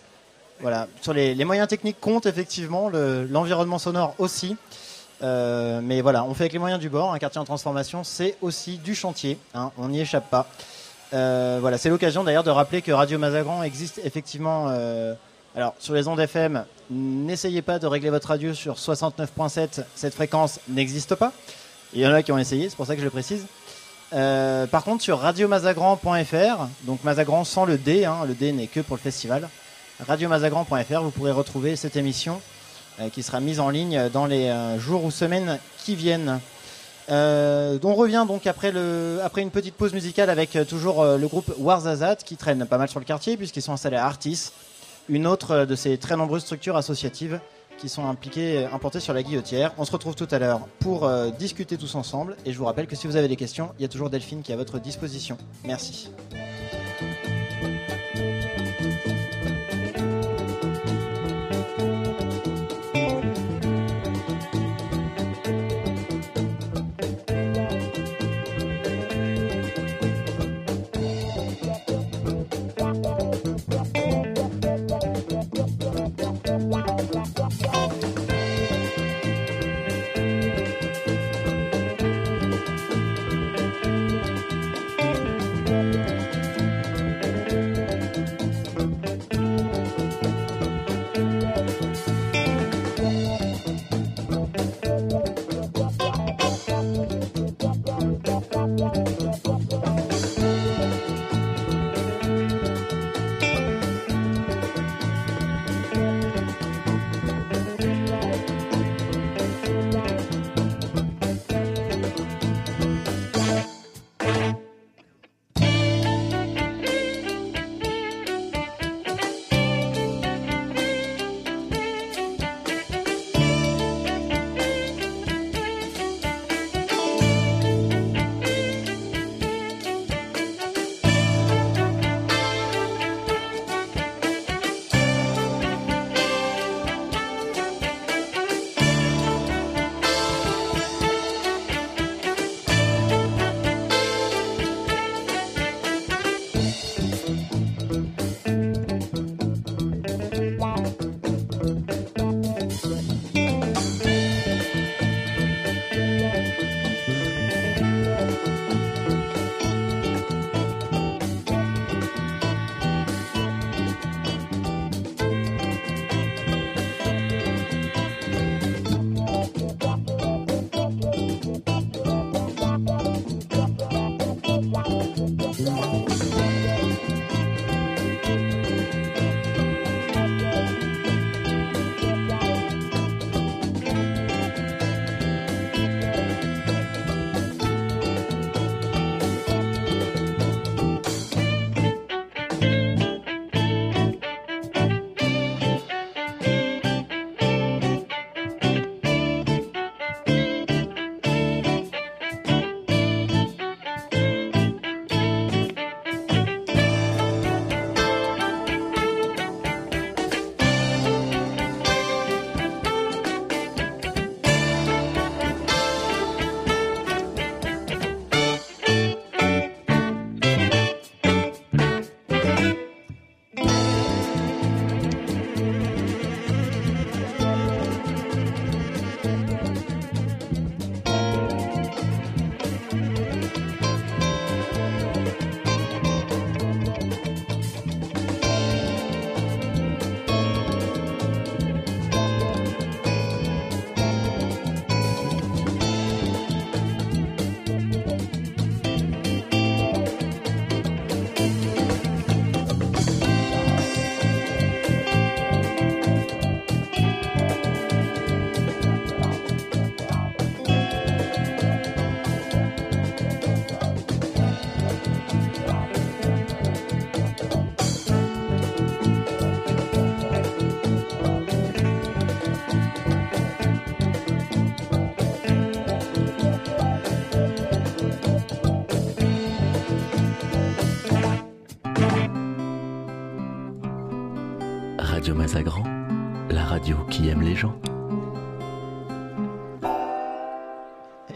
Voilà. Sur les, les moyens techniques comptent effectivement, le- l'environnement sonore aussi. Euh, mais voilà, on fait avec les moyens du bord. Un quartier en transformation, c'est aussi du chantier. hein, on n'y échappe pas. Euh, voilà, c'est l'occasion d'ailleurs de rappeler que Radio Mazagran existe effectivement. euh, alors sur les ondes FM, n'essayez pas de régler votre radio sur 69.7. Cette fréquence n'existe pas. Il y en a qui ont essayé, c'est pour ça que je le précise. Euh, par contre, sur radiomazagran.fr, donc Mazagran sans le D, hein, le D n'est que pour le festival. Radiomazagran.fr, vous pourrez retrouver cette émission euh, qui sera mise en ligne dans les euh, jours ou semaines qui viennent. Euh, on revient donc après, le, après une petite pause musicale avec euh, toujours le groupe Warzazat qui traîne pas mal sur le quartier puisqu'ils sont installés à Artis, une autre de ces très nombreuses structures associatives qui sont impliquées, euh, implantées sur la guillotière. On se retrouve tout à l'heure pour euh, discuter tous ensemble et je vous rappelle que si vous avez des questions, il y a toujours Delphine qui est à votre disposition. Merci.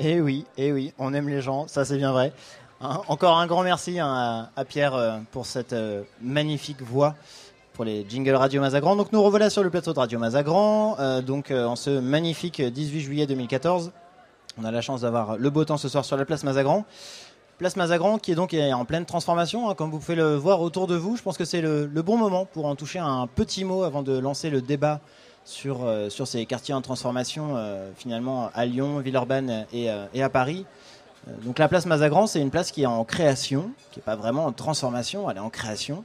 Eh oui, eh oui, on aime les gens, ça c'est bien vrai. Hein, encore un grand merci hein, à, Pierre euh, pour cette euh, magnifique voix pour les jingles Radio Mazagran. Donc nous revoilà sur le plateau de Radio Mazagran, euh, donc en ce magnifique 18 juillet 2014. On a la chance d'avoir le beau temps ce soir sur la place Mazagran. Place Mazagran qui est donc en pleine transformation, hein, comme vous pouvez le voir autour de vous. Je pense que c'est le bon moment pour en toucher un petit mot avant de lancer le débat sur, euh, sur ces quartiers en transformation, euh, finalement à Lyon, Villeurbanne et, euh, et à Paris. Donc la place Mazagran, c'est une place qui est en création, qui n'est pas vraiment en transformation, elle est en création.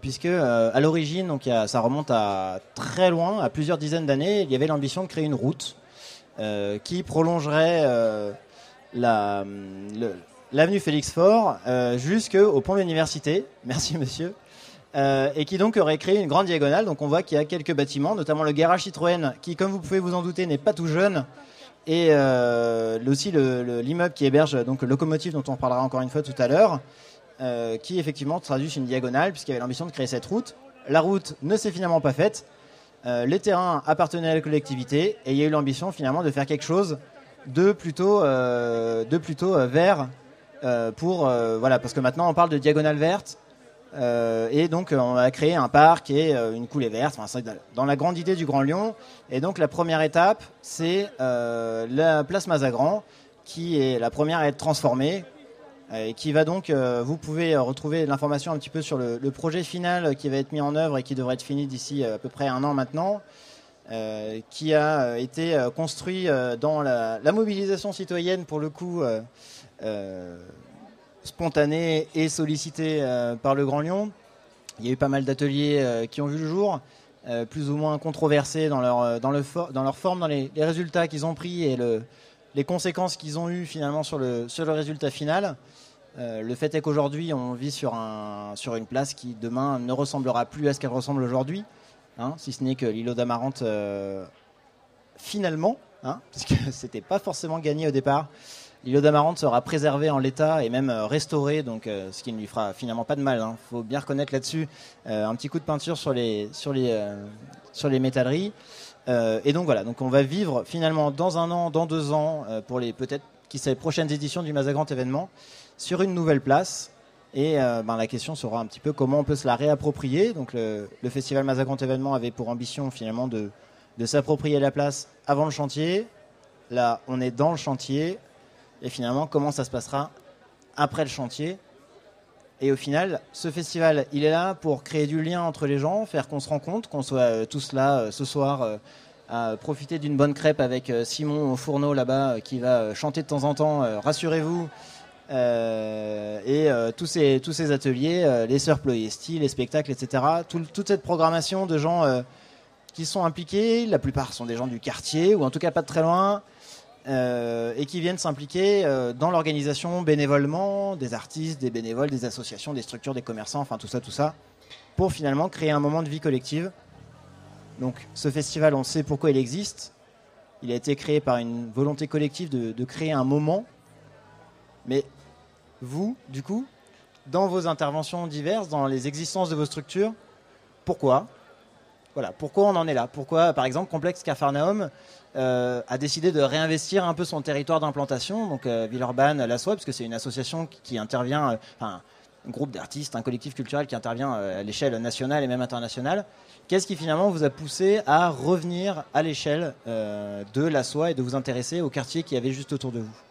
Puisque à l'origine, donc ça remonte à très loin, à plusieurs dizaines d'années, il y avait l'ambition de créer une route qui prolongerait l'avenue Félix Faure jusqu'au pont de l'université. Merci monsieur. Euh, et qui donc aurait créé une grande diagonale. Donc on voit qu'il y a quelques bâtiments, notamment le garage Citroën, qui, comme vous pouvez vous en douter, n'est pas tout jeune. Et euh, aussi le- le- l'immeuble qui héberge donc le locomotive dont on parlera encore une fois tout à l'heure, euh, qui effectivement traduit une diagonale puisqu'il y avait l'ambition de créer cette route. La route ne s'est finalement pas faite. Les terrains appartenaient à la collectivité et il y a eu l'ambition finalement de faire quelque chose de plutôt, de plutôt vert pour voilà parce que maintenant on parle de diagonale verte euh, et donc euh, on a créé un parc et euh, une coulée verte. Dans- la grande idée du Grand Lyon. Et donc la première étape c'est la place Mazagran qui est la première à être transformée et qui va donc, vous pouvez retrouver l'information un petit peu sur le, projet final qui va être mis en œuvre et qui devrait être fini d'ici à peu près un an maintenant, qui a été construit dans la mobilisation citoyenne pour le coup spontanée et sollicitée euh, par le Grand Lyon. Il y a eu pas mal d'ateliers euh, qui ont vu le jour, euh, plus ou moins controversés dans leur, dans le dans leur forme, dans les, résultats qu'ils ont pris et le, les conséquences qu'ils ont eues finalement sur le, sur le résultat final. Le fait est qu'aujourd'hui, on vit sur, un, sur une place qui demain ne ressemblera plus à ce qu'elle ressemble aujourd'hui, hein, si ce n'est que l'îlot d'Amarante, finalement, hein, parce que c'était pas forcément gagné au départ, l'îlot d'Amarante sera préservé en l'état et même euh, restauré, donc euh, ce qui ne lui fera finalement pas de mal. Il faut bien reconnaître là-dessus euh, un petit coup de peinture sur les, sur les, sur les métalleries. Et donc voilà, donc on va vivre finalement dans un an, dans deux ans, pour les peut-être qui sait prochaines éditions du Mazagrand événement, sur une nouvelle place. Et ben, la question sera un petit peu comment on peut se la réapproprier. Donc le, le festival Mazagrand événement avait pour ambition finalement de, de s'approprier la place avant le chantier. Là, on est dans le chantier. Et finalement, comment ça se passera après le chantier et au final, ce festival, il est là pour créer du lien entre les gens, faire qu'on se rencontre, qu'on soit euh, tous là euh, ce soir euh, à profiter d'une bonne crêpe avec Simon au fourneau là-bas qui va chanter de temps en temps, rassurez-vous. Et tous, ces, ateliers, les sœurs Ploiesti, les spectacles, etc. Tout- toute cette programmation de gens qui sont impliqués, la plupart sont des gens du quartier, ou en tout cas pas de très loin, euh, et qui viennent s'impliquer euh, dans l'organisation bénévolement, des artistes, des bénévoles, des associations, des structures, des commerçants, enfin tout ça, tout ça, pour finalement créer un moment de vie collective. Donc ce festival, on sait pourquoi il existe. Il a été créé par une volonté collective de, de créer un moment. Mais vous, du coup, dans vos interventions diverses, dans les existences de vos structures, pourquoi? Voilà, pourquoi on en est là? Pourquoi, par exemple, Complexe Capharnaüm euh, a décidé de réinvestir un peu son territoire d'implantation, donc euh, Villeurbanne, la Soie, parce c'est une association qui, intervient, euh, un groupe d'artistes, un collectif culturel qui intervient euh, à l'échelle nationale et même internationale. Qu'est-ce qui finalement vous a poussé à revenir à l'échelle de la Soie et de vous intéresser au quartier qui avait juste autour de vous?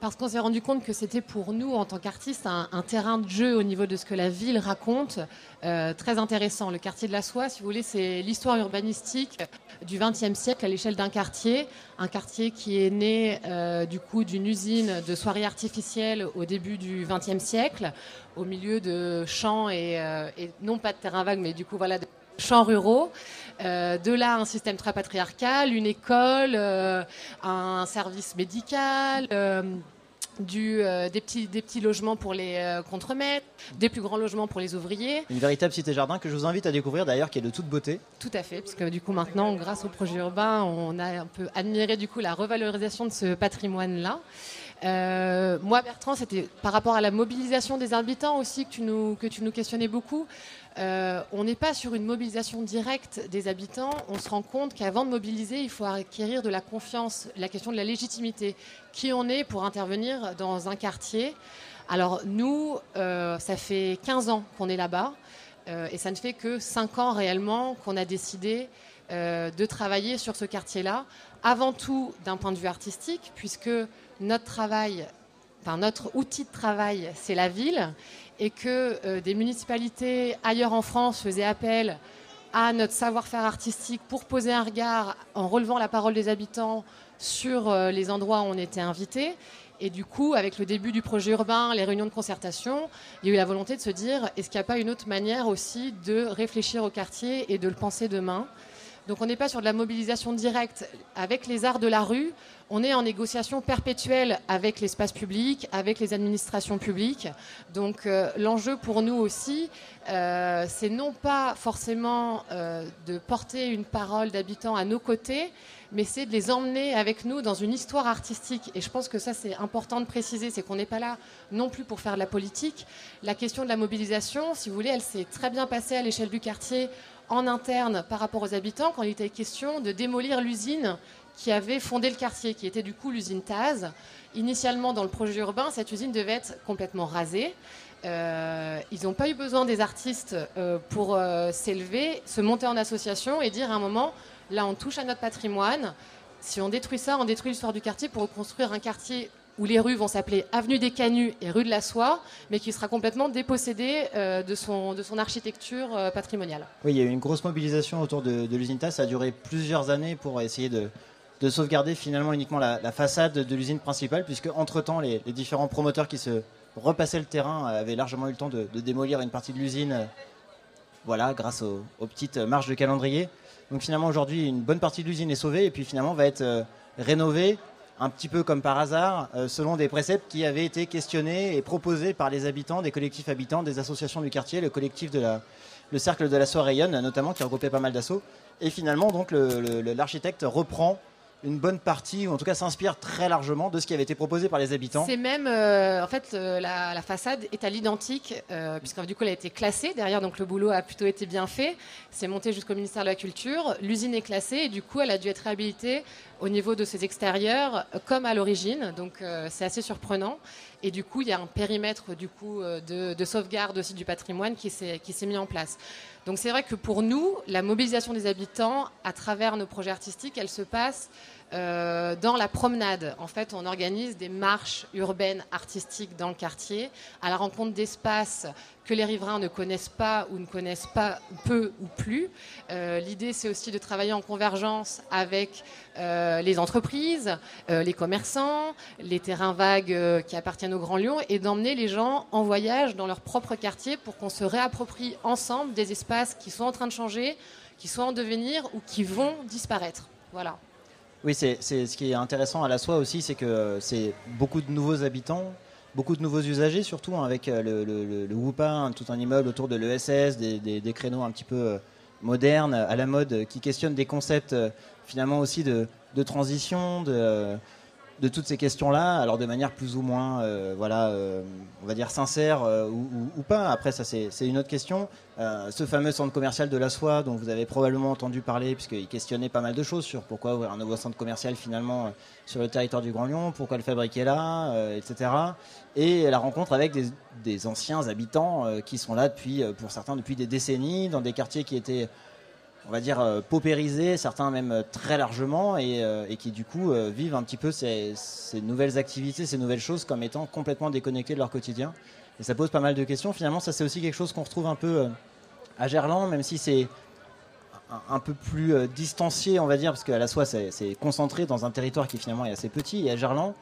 Parce qu'on s'est rendu compte que c'était pour nous, en tant qu'artistes, un, terrain de jeu au niveau de ce que la ville raconte, euh, très intéressant. Le quartier de la Soie, si vous voulez, c'est l'histoire urbanistique du XXe siècle à l'échelle d'un quartier. Un quartier qui est né euh, du coup d'une usine de soieries artificielles au début du XXe siècle, au milieu de champs et, euh, non pas de terrain vague, mais du coup voilà de champs ruraux. Euh, de là, un système très patriarcal, une école, euh, un service médical, euh, du, euh, des, petits, des petits logements pour les euh, contremaîtres, des plus grands logements pour les ouvriers. Une véritable cité-jardin que je vous invite à découvrir d'ailleurs, qui est de toute beauté. Tout à fait, parce que du coup maintenant, grâce au projet urbain, on a un peu admiré du coup la revalorisation de ce patrimoine-là. Euh, moi, Bertrand, c'était par rapport à la mobilisation des habitants aussi que tu nous, questionnais beaucoup. Euh, on n'est pas sur une mobilisation directe des habitants. On se rend compte qu'avant de mobiliser, il faut acquérir de la confiance, la question de la légitimité. Qui on est pour intervenir dans un quartier? Alors nous, euh, ça fait 15 ans qu'on est là-bas. et ça ne fait que 5 ans réellement qu'on a décidé de travailler sur ce quartier-là. Avant tout d'un point de vue artistique, puisque notre outil de travail, c'est la ville, et que euh, des municipalités ailleurs en France faisaient appel à notre savoir-faire artistique pour poser un regard en relevant la parole des habitants sur euh, les endroits où on était invités. Et du coup, avec le début du projet urbain, les réunions de concertation, il y a eu la volonté de se dire est-ce qu'il n'y a pas une autre manière aussi de réfléchir au quartier et de le penser demain? Donc on n'est pas sur de la mobilisation directe avec les arts de la rue, on est en négociation perpétuelle avec l'espace public, avec les administrations publiques. Donc euh, l'enjeu pour nous aussi, euh, c'est non pas forcément euh, de porter une parole d'habitants à nos côtés, mais c'est de les emmener avec nous dans une histoire artistique. Et je pense que ça, c'est important de préciser, c'est qu'on n'est pas là non plus pour faire de la politique. La question de la mobilisation, si vous voulez, elle s'est très bien passée à l'échelle du quartier en interne par rapport aux habitants quand il était question de démolir l'usine qui avait fondé le quartier, qui était du coup l'usine Taz. Initialement, dans le projet urbain, cette usine devait être complètement rasée. Euh, ils n'ont pas eu besoin des artistes euh, pour euh, s'élever, se monter en association et dire à un moment, là on touche à notre patrimoine, si on détruit ça, on détruit l'histoire du quartier pour reconstruire un quartier où les rues vont s'appeler Avenue des Canuts et Rue de la Soie, mais qui sera complètement dépossédé de, son, de son architecture patrimoniale. Oui, il y a eu une grosse mobilisation autour de, de l'usine TAS. Ça a duré plusieurs années pour essayer de, de sauvegarder finalement uniquement la, façade de l'usine principale, puisque entre-temps, les, différents promoteurs qui se repassaient le terrain avaient largement eu le temps de, démolir une partie de l'usine, euh, voilà, grâce aux, petites marges de calendrier. Donc finalement, aujourd'hui, une bonne partie de l'usine est sauvée et puis finalement va être rénovée un petit peu comme par hasard, euh, selon des préceptes qui avaient été questionnés et proposés par les habitants, des collectifs habitants, des associations du quartier, le collectif de la, le cercle de la soirée notamment, qui regroupait pas mal d'assauts. Et finalement, donc, l'architecte reprend une bonne partie, ou en tout cas s'inspire très largement de ce qui avait été proposé par les habitants. C'est même, euh, en fait, euh, la, façade est à l'identique, euh, du coup elle a été classée derrière, donc le boulot a plutôt été bien fait. C'est monté jusqu'au ministère de la Culture. L'usine est classée et du coup elle a dû être réhabilitée au niveau de ses extérieurs comme à l'origine, donc c'est assez surprenant. Et du coup il y a un périmètre du coup de sauvegarde aussi du patrimoine qui s'est mis en place. Donc c'est vrai que pour nous, la mobilisation des habitants à travers nos projets artistiques, elle se passe euh, dans la promenade. En fait, on organise des marches urbaines artistiques dans le quartier à la rencontre d'espaces que les riverains ne connaissent pas ou ne connaissent pas peu ou plus. Euh, l'idée, c'est aussi de travailler en convergence avec euh, les entreprises, les commerçants, les terrains vagues qui appartiennent au Grand Lyon et d'emmener les gens en voyage dans leur propre quartier pour qu'on se réapproprie ensemble des espaces qui sont en train de changer, qui sont en devenir ou qui vont disparaître. Voilà. Oui, c'est ce qui est intéressant à la soie aussi, c'est que c'est beaucoup de nouveaux habitants, beaucoup de nouveaux usagers, surtout hein, avec euh, le, le, le, WUPA, hein, tout un immeuble autour de l'ESS, des, des, créneaux un petit peu euh, modernes, à la mode, qui questionnent des concepts euh, finalement aussi de, de transition, de de toutes ces questions-là, alors de manière plus ou moins, euh, voilà, euh, on va dire sincère euh, ou, pas. Après, ça c'est une autre question. ce fameux centre commercial de la soie, dont vous avez probablement entendu parler, puisqu'il questionnait pas mal de choses sur pourquoi ouvrir un nouveau centre commercial finalement sur le territoire du Grand Lyon, pourquoi le fabriquer là, etc. Et la rencontre avec des, des anciens habitants qui sont là depuis, pour certains, depuis des décennies, dans des quartiers qui étaient on va dire, euh, paupérisés, certains même euh, très largement, et, euh, qui du coup vivent un petit peu ces, nouvelles activités, ces nouvelles choses comme étant complètement déconnectées de leur quotidien. Et ça pose pas mal de questions. Finalement, ça c'est aussi quelque chose qu'on retrouve un peu à Gerland, même si c'est un, peu plus distancié, on va dire, parce qu'à la soie c'est concentré dans un territoire qui finalement est assez petit, et à Gerland,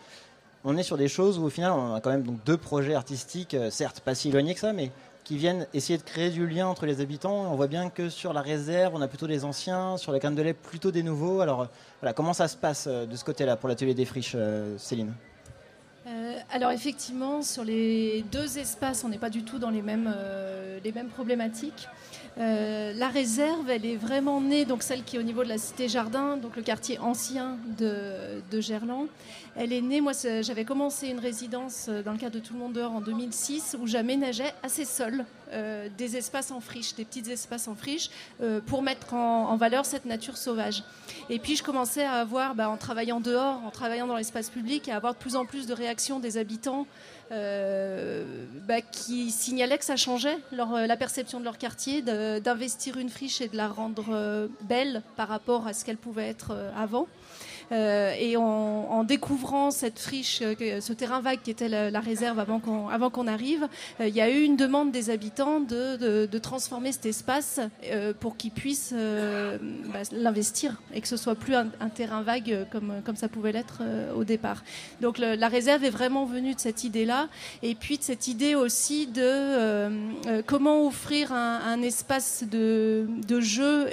on est sur des choses où au final on a quand même deux projets artistiques, certes pas si éloignés que ça, mais qui viennent essayer de créer du lien entre les habitants. On voit bien que sur la réserve, on a plutôt des anciens, sur la canne de lait, plutôt des nouveaux. Alors voilà, comment ça se passe euh, de ce côté-là pour l'atelier des friches, euh, Céline? Euh, alors effectivement, sur les deux espaces, on n'est pas du tout dans les mêmes, les mêmes problématiques. Euh, la réserve, elle est vraiment née, donc celle qui est au niveau de la cité Jardin, donc le quartier ancien de, Gerland. Elle est née, moi j'avais commencé une résidence euh, dans le cadre de Tout le monde dehors en 2006 où j'aménageais assez seul euh, des espaces en friche, des petits espaces en friche pour mettre en, valeur cette nature sauvage. Et puis je commençais à avoir, bah, en travaillant dehors, en travaillant dans l'espace public, à avoir de plus en plus de réactions des habitants bah, qui signalaient que ça changeait euh, la perception de leur quartier, d'investir une friche et de la rendre euh, belle par rapport à ce qu'elle pouvait être avant. Euh, et en, découvrant cette friche, euh, ce terrain vague qui était la, réserve avant qu'on arrive, euh, il y a eu une demande des habitants de, transformer cet espace pour qu'ils puissent bah, l'investir et que ce soit plus un, terrain vague comme, ça pouvait l'être au départ. Donc la réserve est vraiment venue de cette idée-là et puis de cette idée aussi de comment offrir un, espace de jeu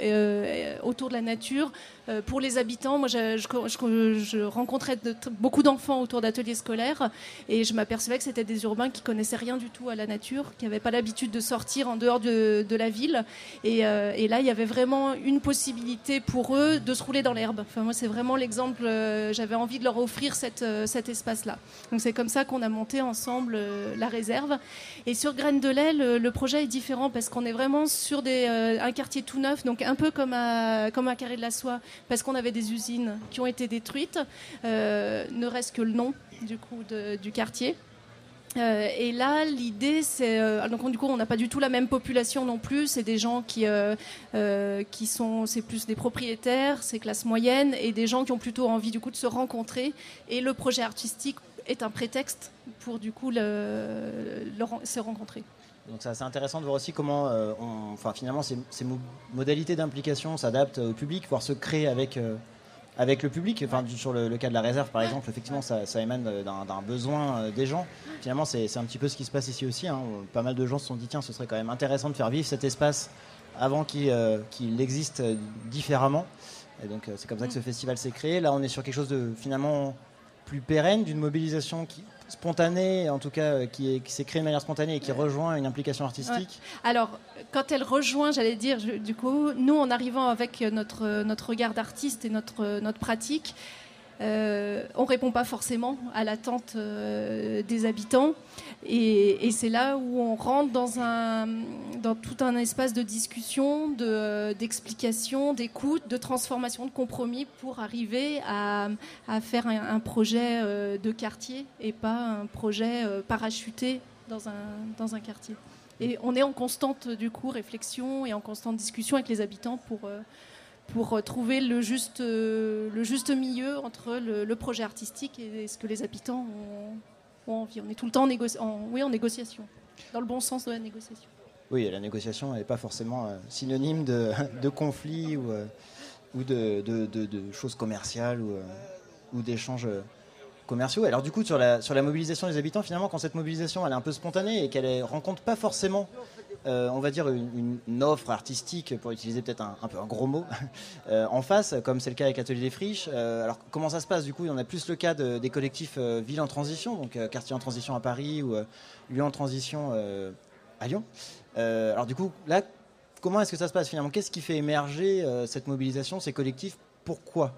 autour de la nature euh, pour les habitants, moi, je, rencontrais beaucoup d'enfants autour d'ateliers scolaires et je m'apercevais que c'était des urbains qui connaissaient rien du tout à la nature, qui n'avaient pas l'habitude de sortir en dehors de, la ville. Euh, et, là, il y avait vraiment une possibilité pour eux de se rouler dans l'herbe. Enfin, moi, c'est vraiment l'exemple. Euh, j'avais envie de leur offrir cet espace-là. Donc, c'est comme ça qu'on a monté ensemble la réserve. Et sur Graines de lait, le, projet est différent parce qu'on est vraiment sur un quartier tout neuf, donc un peu comme à, comme à Carré de la Soie parce qu'on avait des usines qui ont été détruites, euh, ne reste que le nom du coup du quartier. Euh, et là, l'idée, c'est euh, donc du coup, on n'a pas du tout la même population non plus. C'est des gens qui qui sont, c'est plus des propriétaires, c'est classe moyenne, et des gens qui ont plutôt envie du coup de se rencontrer. Et le projet artistique est un prétexte pour du coup se rencontrer. Donc c'est assez intéressant de voir aussi comment, euh, enfin finalement, ces, modalités d'implication s'adaptent au public, voire se créent avec, euh, avec le public. Enfin, sur le, cas de la réserve, par exemple, effectivement, ça, émane d'un besoin euh, des gens. Finalement, c'est un petit peu ce qui se passe ici aussi. Hein. Pas mal de gens se sont dit, tiens, ce serait quand même intéressant de faire vivre cet espace avant qu'il existe différemment. Et donc c'est comme ça que ce festival s'est créé. Là, on est sur quelque chose de finalement plus pérenne, d'une mobilisation qui, spontanée, en tout cas euh, qui, s'est créée de manière spontanée et qui rejoint une implication artistique. Alors, quand elle rejoint, j'allais dire, du coup, nous, en arrivant avec notre, notre regard d'artiste et notre, notre pratique, euh, on répond pas forcément à l'attente euh, des habitants. Et, c'est là où on rentre dans, un, dans tout un espace de discussion, d'explication, d'écoute, de transformation, de compromis pour arriver à, faire un, projet euh, de quartier et pas un projet euh, parachuté dans un, dans un quartier. Et on est en constante du coup réflexion et en constante discussion avec les habitants pour, euh, pour trouver le juste, le juste milieu entre le, projet artistique et ce que les habitants ont on est tout le temps en, oui, en négociation, dans le bon sens de la négociation. Oui, la négociation n'est pas forcément euh, synonyme de, de conflit ou, euh, de, choses commerciales ou, euh, ou d'échanges commerciaux. Alors du coup, sur la, sur la mobilisation des habitants, finalement, quand cette mobilisation elle est un peu spontanée et qu'elle ne rencontre pas forcément euh, on va dire, une, offre artistique, pour utiliser peut-être un, peu un gros mot, euh, en face, comme c'est le cas avec Atelier des Friches. Euh, alors, comment ça se passe Du coup, on a plus le cas des collectifs Ville en transition, donc quartier en transition à Paris ou lieu en transition à Lyon. alors, du coup, là, comment est-ce que ça se passe finalement? Qu'est-ce qui fait émerger cette mobilisation, ces collectifs? Pourquoi?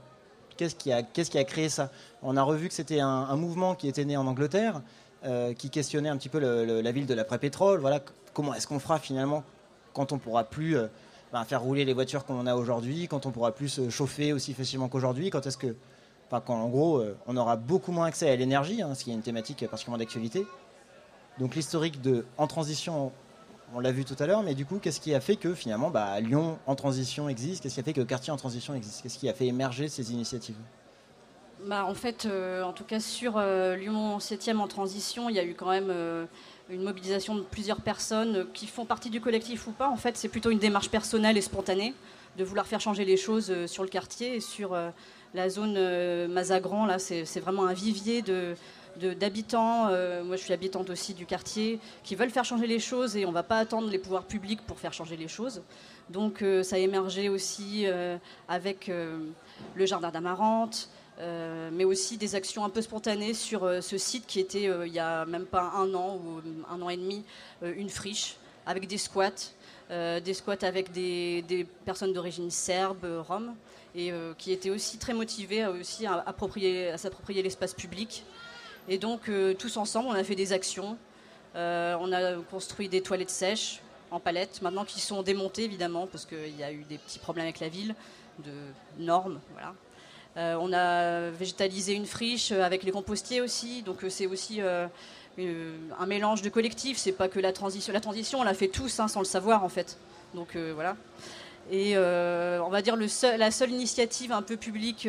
Qu'est-ce qui, a, créé ça? On a revu que c'était un, mouvement qui était né en Angleterre, qui questionnait un petit peu la ville de l'après-pétrole. Voilà, comment est-ce qu'on fera finalement quand on pourra plus euh, ben, faire rouler les voitures qu'on a aujourd'hui, quand on pourra plus se chauffer aussi facilement qu'aujourd'hui, quand est-ce que, enfin, quand en gros euh, on aura beaucoup moins accès à l'énergie, hein, ce qui est une thématique particulièrement d'actualité. Donc l'historique de en transition, on l'a vu tout à l'heure, mais du coup, qu'est-ce qui a fait que finalement bah, Lyon en transition existe? Qu'est-ce qui a fait que quartier en transition existe? Qu'est-ce qui a fait émerger ces initiatives? Bah, En fait, euh, en tout cas sur Lyon 7e en transition, il y a eu quand même une mobilisation de plusieurs personnes qui font partie du collectif ou pas. En fait, c'est plutôt une démarche personnelle et spontanée de vouloir faire changer les choses euh, sur le quartier et sur euh, la zone euh, Mazagran. Là, c'est vraiment un vivier de, d'habitants, moi je suis habitante aussi du quartier, qui veulent faire changer les choses et on ne va pas attendre les pouvoirs publics pour faire changer les choses. Donc ça a émergé aussi avec le jardin d'Amarante, euh, mais aussi des actions un peu spontanées sur euh, ce site qui était, euh, il y a même pas un an ou un an et demi, une friche avec des squats. des squats avec des, personnes d'origine serbe, rome, et qui étaient aussi très motivés à, aussi à, à s'approprier l'espace public. Et donc, tous ensemble, on a fait des actions. on a construit des toilettes sèches en palette, maintenant qui sont démontées évidemment, parce qu'il y a eu des petits problèmes avec la ville, de normes. Voilà. Euh, on a végétalisé une friche avec les compostiers aussi, donc euh, c'est aussi euh, un mélange de collectifs. C'est pas que la transition. La transition, on l'a fait tous hein, sans le savoir en fait. Donc voilà. Et on va dire le la seule initiative un peu publique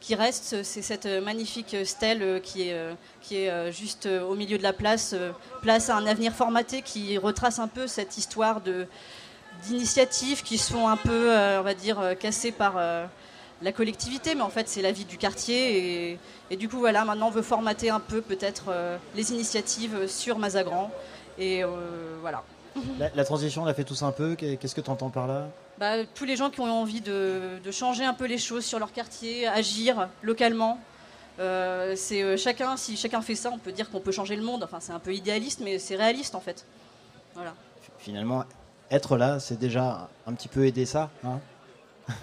qui reste, c'est cette magnifique stèle qui est, qui est juste au milieu de la place, place à un avenir formaté qui retrace un peu cette histoire d'initiatives qui sont un peu, on va dire, cassées par la collectivité, mais en fait c'est la vie du quartier. Et, du coup, voilà, maintenant on veut formater un peu peut-être euh, les initiatives sur Mazagran. Et euh, voilà. La, transition, on l'a fait tous un peu. Qu'est-ce que tu entends par là? Bah, Tous les gens qui ont envie de, changer un peu les choses sur leur quartier, agir localement. Euh, c'est chacun, si chacun fait ça, on peut dire qu'on peut changer le monde. Enfin, c'est un peu idéaliste, mais c'est réaliste en fait. Voilà. Finalement, être là, c'est déjà un petit peu aider ça. Hein?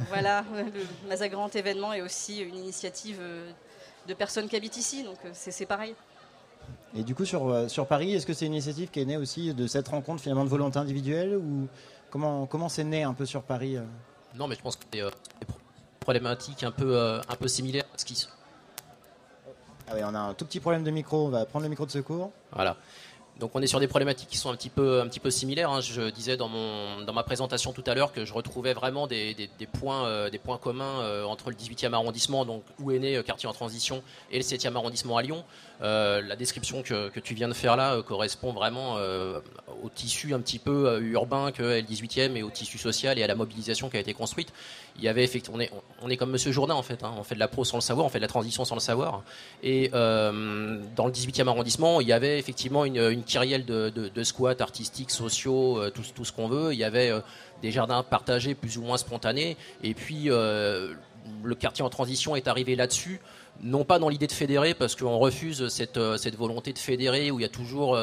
Voilà, le Mazagrand événement est aussi une initiative euh, de personnes qui habitent ici, donc euh, c'est pareil. Et du coup, sur, euh, sur Paris, est-ce que c'est une initiative qui est née aussi de cette rencontre finalement de volonté individuelle ou comment comment c'est né un peu sur Paris Non, mais je pense que c'est des problématiques un peu un peu similaires à ce qui. Ah oui, on a un tout petit problème de micro. On va prendre le micro de secours. Voilà. Donc on est sur des problématiques qui sont un petit peu, un petit peu similaires. Hein. Je disais dans, mon, dans ma présentation tout à l'heure que je retrouvais vraiment des, des, points, euh, des points communs euh, entre le 18e arrondissement, donc où est né euh, quartier en transition, et le 7e arrondissement à Lyon. la description que, que, tu viens de faire là correspond vraiment au tissu un petit peu urbain que est le 18e et au tissu social et à la mobilisation qui a été construite. Il y avait effectivement, on est, on est comme Monsieur Jourdain en fait. Hein. On fait de la pro sans le savoir, on fait de la transition sans le savoir. Et dans le 18e arrondissement, il y avait effectivement une, une kyrielle de, de, squats artistiques, sociaux, euh, tout, ce qu'on veut. Il y avait euh, des jardins partagés plus ou moins spontanés. Et puis euh, le quartier en transition est arrivé là-dessus, non pas dans l'idée de fédérer, parce qu'on refuse cette, volonté de fédérer où il y a toujours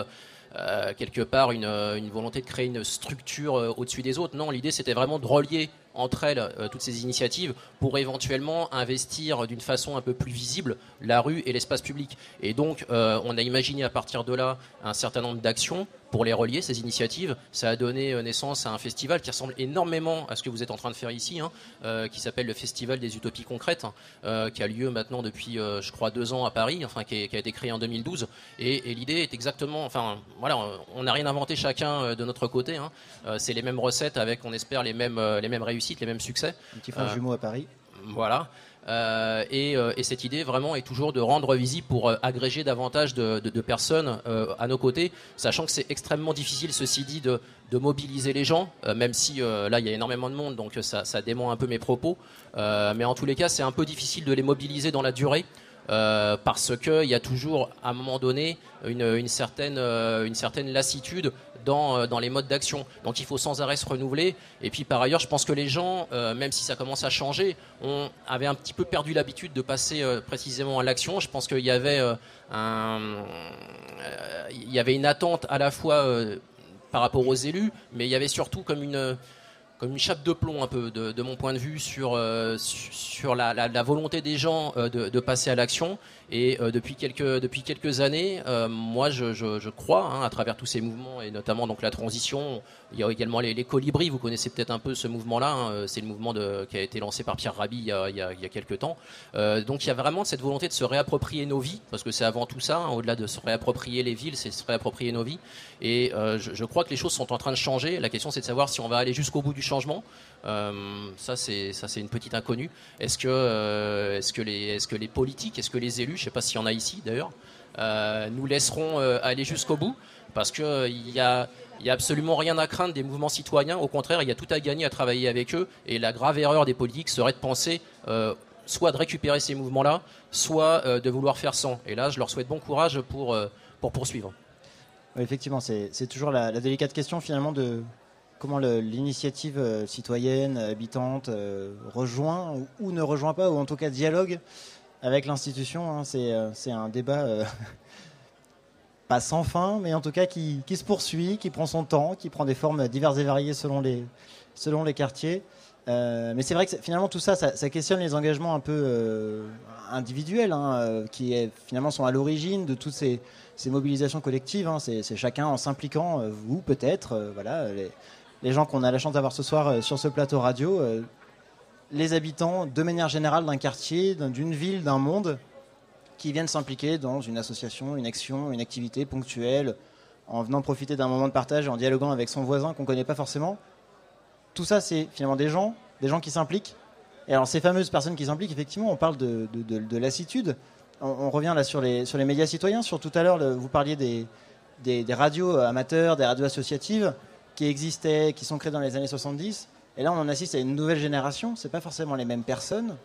quelque part une, volonté de créer une structure au-dessus des autres. Non, l'idée c'était vraiment de relier entre elles euh, toutes ces initiatives pour éventuellement investir d'une façon un peu plus visible la rue et l'espace public. Et donc, euh, on a imaginé à partir de là un certain nombre d'actions pour les relier, ces initiatives. Ça a donné euh, naissance à un festival qui ressemble énormément à ce que vous êtes en train de faire ici, hein, qui s'appelle le Festival des Utopies Concrètes, hein, qui a lieu maintenant depuis, je crois, deux ans à Paris, enfin, qui, a été créé en 2012. Et, l'idée est exactement, enfin, voilà, on n'a rien inventé chacun de notre côté. Hein. C'est les mêmes recettes avec, on espère, les mêmes, les mêmes réussites les mêmes succès. Un petit frère euh, jumeau à Paris. Voilà. Euh, euh, et, cette idée vraiment est toujours de rendre visible pour agréger davantage de, personnes à nos côtés, sachant que c'est extrêmement difficile, ceci dit, de, mobiliser les gens, même si là il y a énormément de monde, donc ça, dément un peu mes propos. mais en tous les cas, c'est un peu difficile de les mobiliser dans la durée. parce qu'il y a toujours, à un moment donné, une certaine lassitude euh, dans, les modes d'action. Donc il faut sans arrêt se renouveler. Et puis par ailleurs, je pense que les gens, euh, même si ça commence à changer, on avait un petit peu perdu l'habitude de passer euh, précisément à l'action. Je pense qu'il y avait une attente à la fois par rapport aux élus, mais il y avait surtout comme une chape de plomb un peu de, mon point de vue sur, la, volonté des gens de passer à l'action et euh, depuis, quelques, depuis quelques années, euh, moi je, je, crois, hein, à travers tous ces mouvements, et notamment donc la transition, il y a également les, colibris, vous connaissez peut-être un peu ce mouvement-là, hein, c'est le mouvement qui a été lancé par Pierre Rabhi il y a, il y a, quelques temps. Euh, donc il y a vraiment cette volonté de se réapproprier nos vies, parce que c'est avant tout ça, hein, au-delà de se réapproprier les villes, c'est se réapproprier nos vies. Et euh, je, crois que les choses sont en train de changer. La question c'est de savoir si on va aller jusqu'au bout du changement. Euh, ça c'est une petite inconnue. Est-ce que euh, est-ce que les politiques, est-ce que les élus, je sais pas s'il y en a ici d'ailleurs, euh, nous laisseront aller jusqu'au bout? Parce que il y a il n'y a absolument rien à craindre des mouvements citoyens. Au contraire, il y a tout à gagner à travailler avec eux. Et la grave erreur des politiques serait de penser soit de récupérer ces mouvements-là, soit de vouloir faire sans. Et là, je leur souhaite bon courage pour poursuivre. effectivement, c'est toujours la, délicate question finalement de comment l'initiative euh, citoyenne, habitante, euh, rejoint ou, ne rejoint pas, ou en tout cas dialogue avec l'institution. Hein. Euh, c'est un débat pas sans fin, mais en tout cas qui, qui, se poursuit, qui prend son temps, qui prend des formes diverses et variées selon les, selon les quartiers. Euh, mais c'est vrai que finalement tout ça, ça, questionne les engagements un peu euh, individuels, hein, euh, qui finalement sont à l'origine de toutes ces, mobilisations collectives. Hein. C'est chacun en s'impliquant, vous peut-être, voilà, les gens qu'on a la chance d'avoir ce soir sur ce plateau radio, les habitants de manière générale d'un quartier, d'une ville, d'un monde, qui viennent s'impliquer dans une association, une action, une activité ponctuelle, en venant profiter d'un moment de partage, en dialoguant avec son voisin qu'on ne connaît pas forcément tout ça, c'est finalement des gens, des gens qui s'impliquent. Et alors, ces fameuses personnes qui s'impliquent, effectivement, on parle de, de, lassitude. On, revient là sur les, sur les médias citoyens. Sur tout à l'heure, vous parliez des, des, radios amateurs, des radios associatives qui existaient, qui sont créées dans les années 70. Et là, on en assiste à une nouvelle génération. Ce pas forcément les mêmes personnes.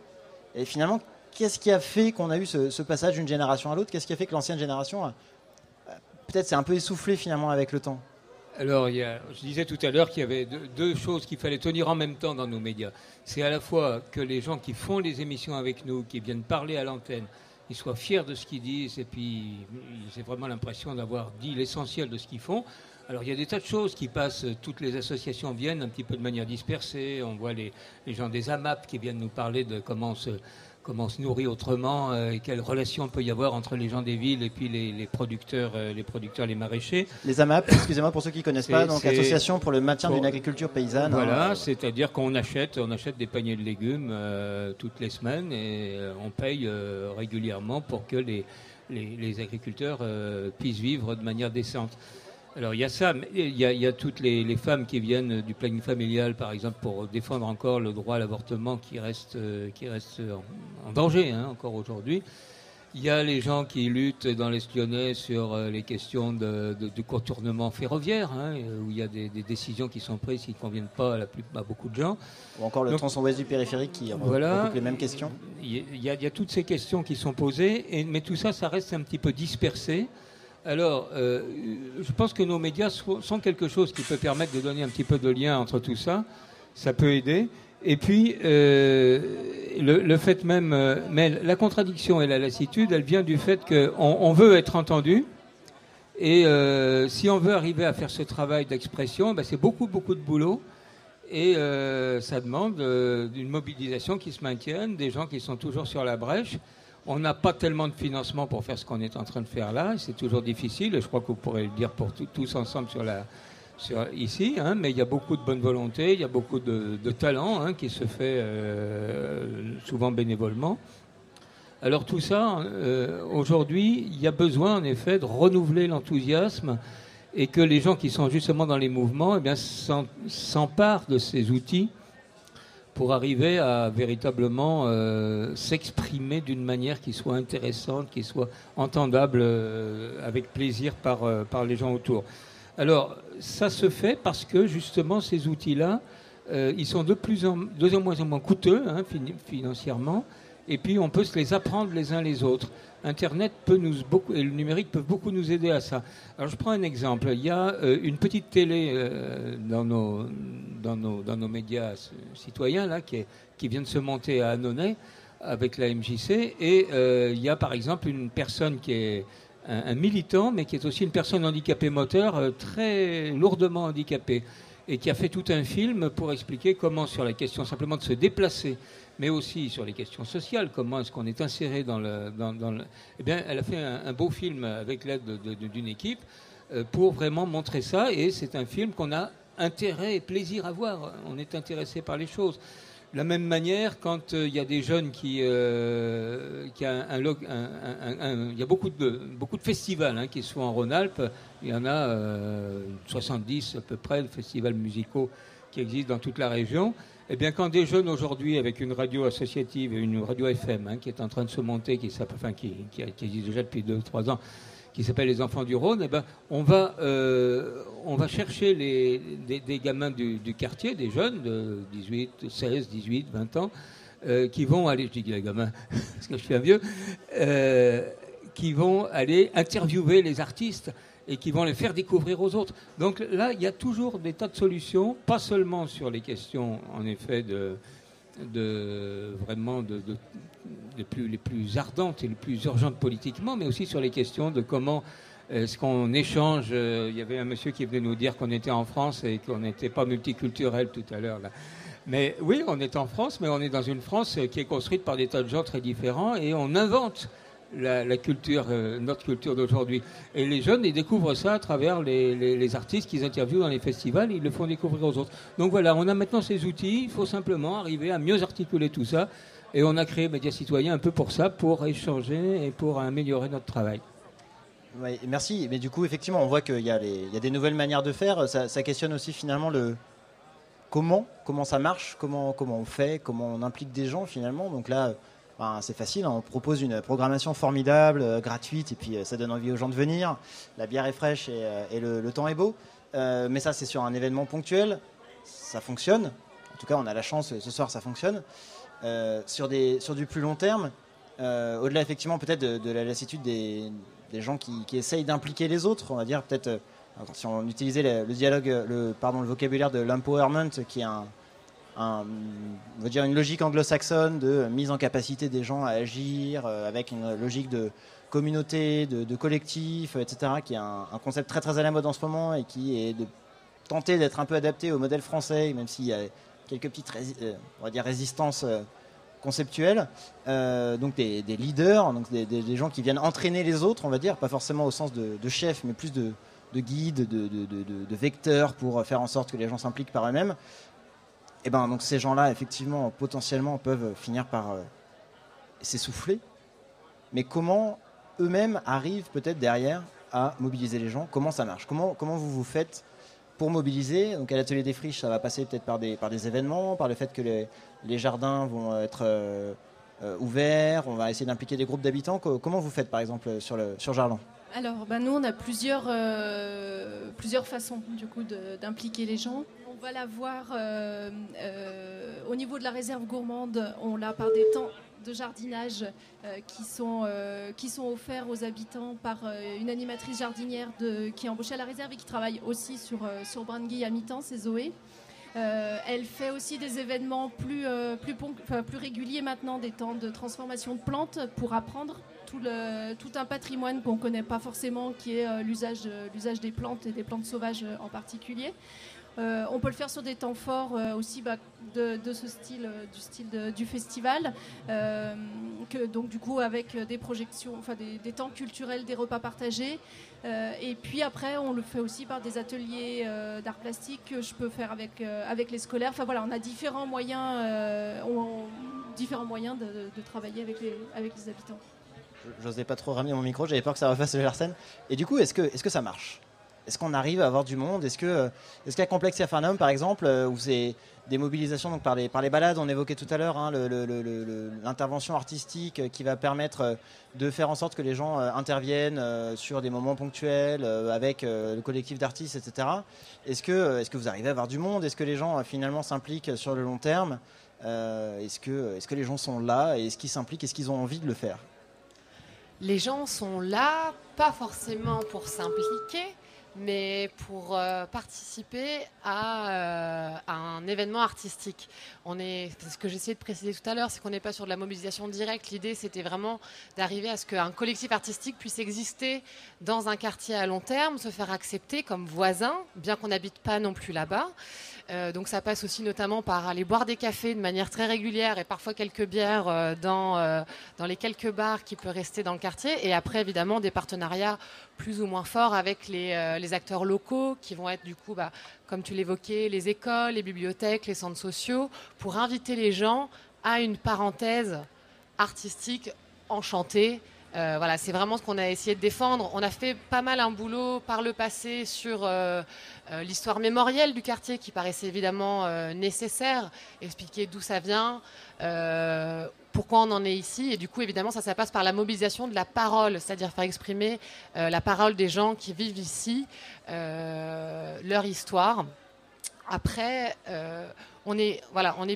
Et finalement, qu'est-ce qui a fait qu'on a eu ce, passage d'une génération à l'autre? Qu'est-ce qui a fait que l'ancienne génération, peut-être, s'est un peu essoufflée finalement avec le temps? Alors, je disais tout à l'heure qu'il y avait deux, choses qu'il fallait tenir en même temps dans nos médias. C'est à la fois que les gens qui font les émissions avec nous, qui viennent parler à l'antenne, ils soient fiers de ce qu'ils disent et puis j'ai vraiment l'impression d'avoir dit l'essentiel de ce qu'ils font. Alors il y a des tas de choses qui passent, toutes les associations viennent un petit peu de manière dispersée, on voit les, les gens des AMAP qui viennent nous parler de comment se, comment se nourrit autrement euh, et quelle relation peut y avoir entre les gens des villes et puis les, producteurs, euh, les producteurs, les maraîchers. Les AMAP, excusez-moi pour ceux qui ne connaissent pas, donc Association pour le maintien d'une agriculture paysanne. Voilà, hein. c'est-à-dire qu'on achète, on achète des paniers de légumes euh, toutes les semaines et on paye régulièrement pour que les, les agriculteurs puissent vivre de manière décente. Alors il y a ça, il y a, toutes les, femmes qui viennent du planning familial, par exemple, pour défendre encore le droit à l'avortement qui reste, euh, qui reste en, danger hein, encore aujourd'hui. Il y a les gens qui luttent dans les sur euh, les questions de, contournement ferroviaire, hein, où il y a des, décisions qui sont prises qui ne conviennent pas à, la plus, beaucoup de gens. Ou encore le tronçon ouest du périphérique qui voilà, les mêmes questions. Il y, a, toutes ces questions qui sont posées, et, mais tout ça, ça reste un petit peu dispersé. Alors, euh, je pense que nos médias sont quelque chose qui peut permettre de donner un petit peu de lien entre tout ça. Ça peut aider. Et puis, euh, le, fait même, euh, mais la contradiction et la lassitude, elle vient du fait qu'on on veut être entendu. Et si on veut arriver à faire ce travail d'expression, ben c'est beaucoup, beaucoup de boulot. Et ça demande une mobilisation qui se maintienne, des gens qui sont toujours sur la brèche. On n'a pas tellement de financement pour faire ce qu'on est en train de faire là. C'est toujours difficile. Je crois que vous pourrez le dire pour tous ensemble ici, hein, mais il y a beaucoup de bonne volonté, il y a beaucoup de, talent hein, qui se fait euh, souvent bénévolement. Alors tout ça, euh, aujourd'hui, il y a besoin en effet de renouveler l'enthousiasme et que les gens qui sont justement dans les mouvements eh s'emparent de ces outils pour arriver à véritablement euh, s'exprimer d'une manière qui soit intéressante, qui soit entendable euh, avec plaisir par, euh, par les gens autour. Alors, ça se fait parce que justement, ces outils-là, ils sont de plus en, de moins en moins coûteux hein, financièrement, et puis on peut se les apprendre les uns les autres. Internet peut nous beaucoup, et le numérique peuvent beaucoup nous aider à ça. Alors je prends un exemple. Il y a euh, une petite télé euh, dans, nos, dans, nos, dans nos médias citoyens là, qui, est, qui vient de se monter à Annonay avec la MJC. Et euh, il y a par exemple une personne qui est un, un, militant, mais qui est aussi une personne handicapée moteur, très lourdement handicapée, et qui a fait tout un film pour expliquer comment sur la question simplement de se déplacer mais aussi sur les questions sociales, comment est-ce qu'on est inséré dans le... Eh bien, elle a fait un, beau film avec l'aide d'une équipe euh, pour vraiment montrer ça, et c'est un film qu'on a intérêt et plaisir à voir. On est intéressé par les choses. De la même manière, quand euh, il y a des jeunes qui, euh, il y a beaucoup de beaucoup de festivals hein, qui sont en Rhône-Alpes. Il y en a 70 à peu près de festivals musicaux qui existent dans toute la région. Eh bien, quand des jeunes aujourd'hui, avec une radio associative et une radio FM, hein, qui est en train de se monter, qui, qui, existe déjà depuis 2-3 ans, qui s'appelle Les Enfants du Rhône, eh ben, on, va, euh, on va chercher les, des, gamins du, quartier, des jeunes de 18, 16, 18, 20 ans, euh, qui vont aller, je dis les gamins, parce que je suis un vieux, euh, qui vont aller interviewer les artistes et qui vont les faire découvrir aux autres. Donc là, il y a toujours des tas de solutions, pas seulement sur les questions, en effet, de, vraiment les plus ardentes et les plus urgentes politiquement, mais aussi sur les questions de comment Est-ce qu'on échange Il y avait un monsieur qui venait nous dire qu'on était en France et qu'on n'était pas multiculturel tout à l'heure. Mais oui, on est en France, mais on est dans une France qui est construite par des tas de gens très différents et on invente la, culture, euh, notre culture d'aujourd'hui. Et les jeunes, ils découvrent ça à travers les, artistes qu'ils interviewent dans les festivals, ils le font découvrir aux autres. Donc voilà, on a maintenant ces outils, il faut simplement arriver à mieux articuler tout ça. Et on a créé Média Citoyen un peu pour ça, pour échanger et pour améliorer notre travail. merci. Mais du coup, effectivement, on voit qu'il y, a des nouvelles manières de faire. Ça, ça, questionne aussi finalement le comment, comment ça marche, comment, comment on fait, comment on implique des gens finalement. Donc là, c'est facile, hein. on propose une programmation formidable, euh, gratuite, et puis euh, ça donne envie aux gens de venir. La bière est fraîche et, euh, le, temps est beau. mais ça, c'est sur un événement ponctuel. Ça fonctionne. En tout cas, on a la chance, ce soir, ça fonctionne. sur, du plus long terme, au-delà effectivement peut-être de, la lassitude des, gens qui, essayent d'impliquer les autres, on va dire peut-être, si on utilisait le vocabulaire de l'empowerment, qui est un, on va dire une logique anglo-saxonne de mise en capacité des gens à agir, euh, avec une logique de communauté, de, collectif, etc., qui est un, concept très très à la mode en ce moment et qui est de tenter d'être un peu adapté au modèle français, même s'il y a quelques petites euh, on va dire résistances euh, conceptuelles. donc des, leaders, donc des, gens qui viennent entraîner les autres, on va dire, pas forcément au sens de, chef, mais plus de, guide, de, de, vecteur pour faire en sorte que les gens s'impliquent par eux-mêmes. Et eh ben donc ces gens-là, effectivement, potentiellement peuvent finir par euh, s'essouffler. Mais comment eux-mêmes arrivent peut-être derrière à mobiliser les gens? Comment ça marche? Comment, comment vous vous faites pour mobiliser? Donc à l'atelier des friches, ça va passer peut-être par des, par des événements, par le fait que les, les jardins vont être euh, euh, ouverts, on va essayer d'impliquer des groupes d'habitants. Comment vous faites par exemple sur, le, sur Jardin alors, ben nous, on a plusieurs, plusieurs façons du coup d'impliquer les gens on va la voir euh, euh, au niveau de la réserve gourmande. On l'a par des temps de jardinage euh, qui, sont, qui sont offerts aux habitants par une animatrice jardinière qui est embauchée à la réserve et qui travaille aussi sur, sur à mi-temps, c'est Zoé. elle fait aussi des événements plus, plus, réguliers maintenant, des temps de transformation de plantes pour apprendre tout, un patrimoine qu'on ne connaît pas forcément, qui est l'usage des plantes et des plantes sauvages en particulier. Euh, on peut le faire sur des temps forts euh, aussi bah, de, ce style, euh, du style du festival, que, donc du coup avec des projections, enfin des, temps culturels, des repas partagés. et puis après, on le fait aussi par des ateliers d'art plastique que je peux faire avec, avec les scolaires. Enfin voilà, on a différents moyens, différents moyens de, travailler avec les, avec les habitants. J'osais pas trop ramener mon micro, j'avais peur que ça refasse le Larsen. Et du coup, est-ce que, est -ce que ça marche? Est-ce qu'on arrive à avoir du monde? Est-ce que est-ce qu'à Complexe Farnham, par exemple, euh, où c'est des mobilisations donc par les par les balades, on évoquait tout à l'heure hein, l'intervention artistique qui va permettre euh, de faire en sorte que les gens euh, interviennent sur des moments ponctuels avec le collectif d'artistes, etc. Est-ce que est-ce que vous arrivez à avoir du monde? Est-ce que les gens finalement s'impliquent sur le long terme? Est-ce que est-ce que les gens sont là? Est-ce qu'ils s'impliquent? Est-ce qu'ils ont envie de le faire? Les gens sont là, pas forcément pour s'impliquer mais pour euh, participer à, euh, à, un événement artistique. On est, ce que j'essayais de préciser tout à l'heure, c'est qu'on n'est pas sur de la mobilisation directe. L'idée, c'était vraiment d'arriver à ce qu'un collectif artistique puisse exister dans un quartier à long terme, se faire accepter comme voisin, bien qu'on n'habite pas non plus là-bas. Euh, donc ça passe aussi notamment par aller boire des cafés de manière très régulière et parfois quelques bières euh, dans, euh, dans les quelques bars qui peuvent rester dans le quartier. Et après, évidemment, des partenariats plus ou moins forts avec les, les acteurs locaux qui vont être du coup, bah, comme tu l'évoquais, les écoles, les bibliothèques, les centres sociaux, pour inviter les gens à une parenthèse artistique enchantée euh, voilà, c'est vraiment ce qu'on a essayé de défendre. On a fait pas mal un boulot par le passé sur euh, euh, l'histoire mémorielle du quartier qui paraissait évidemment nécessaire, expliquer d'où ça vient, pourquoi on en est ici. Et du coup, évidemment, ça, passe par la mobilisation de la parole, c'est-à-dire faire exprimer la parole des gens qui vivent ici, leur histoire. Après, on est, voilà, on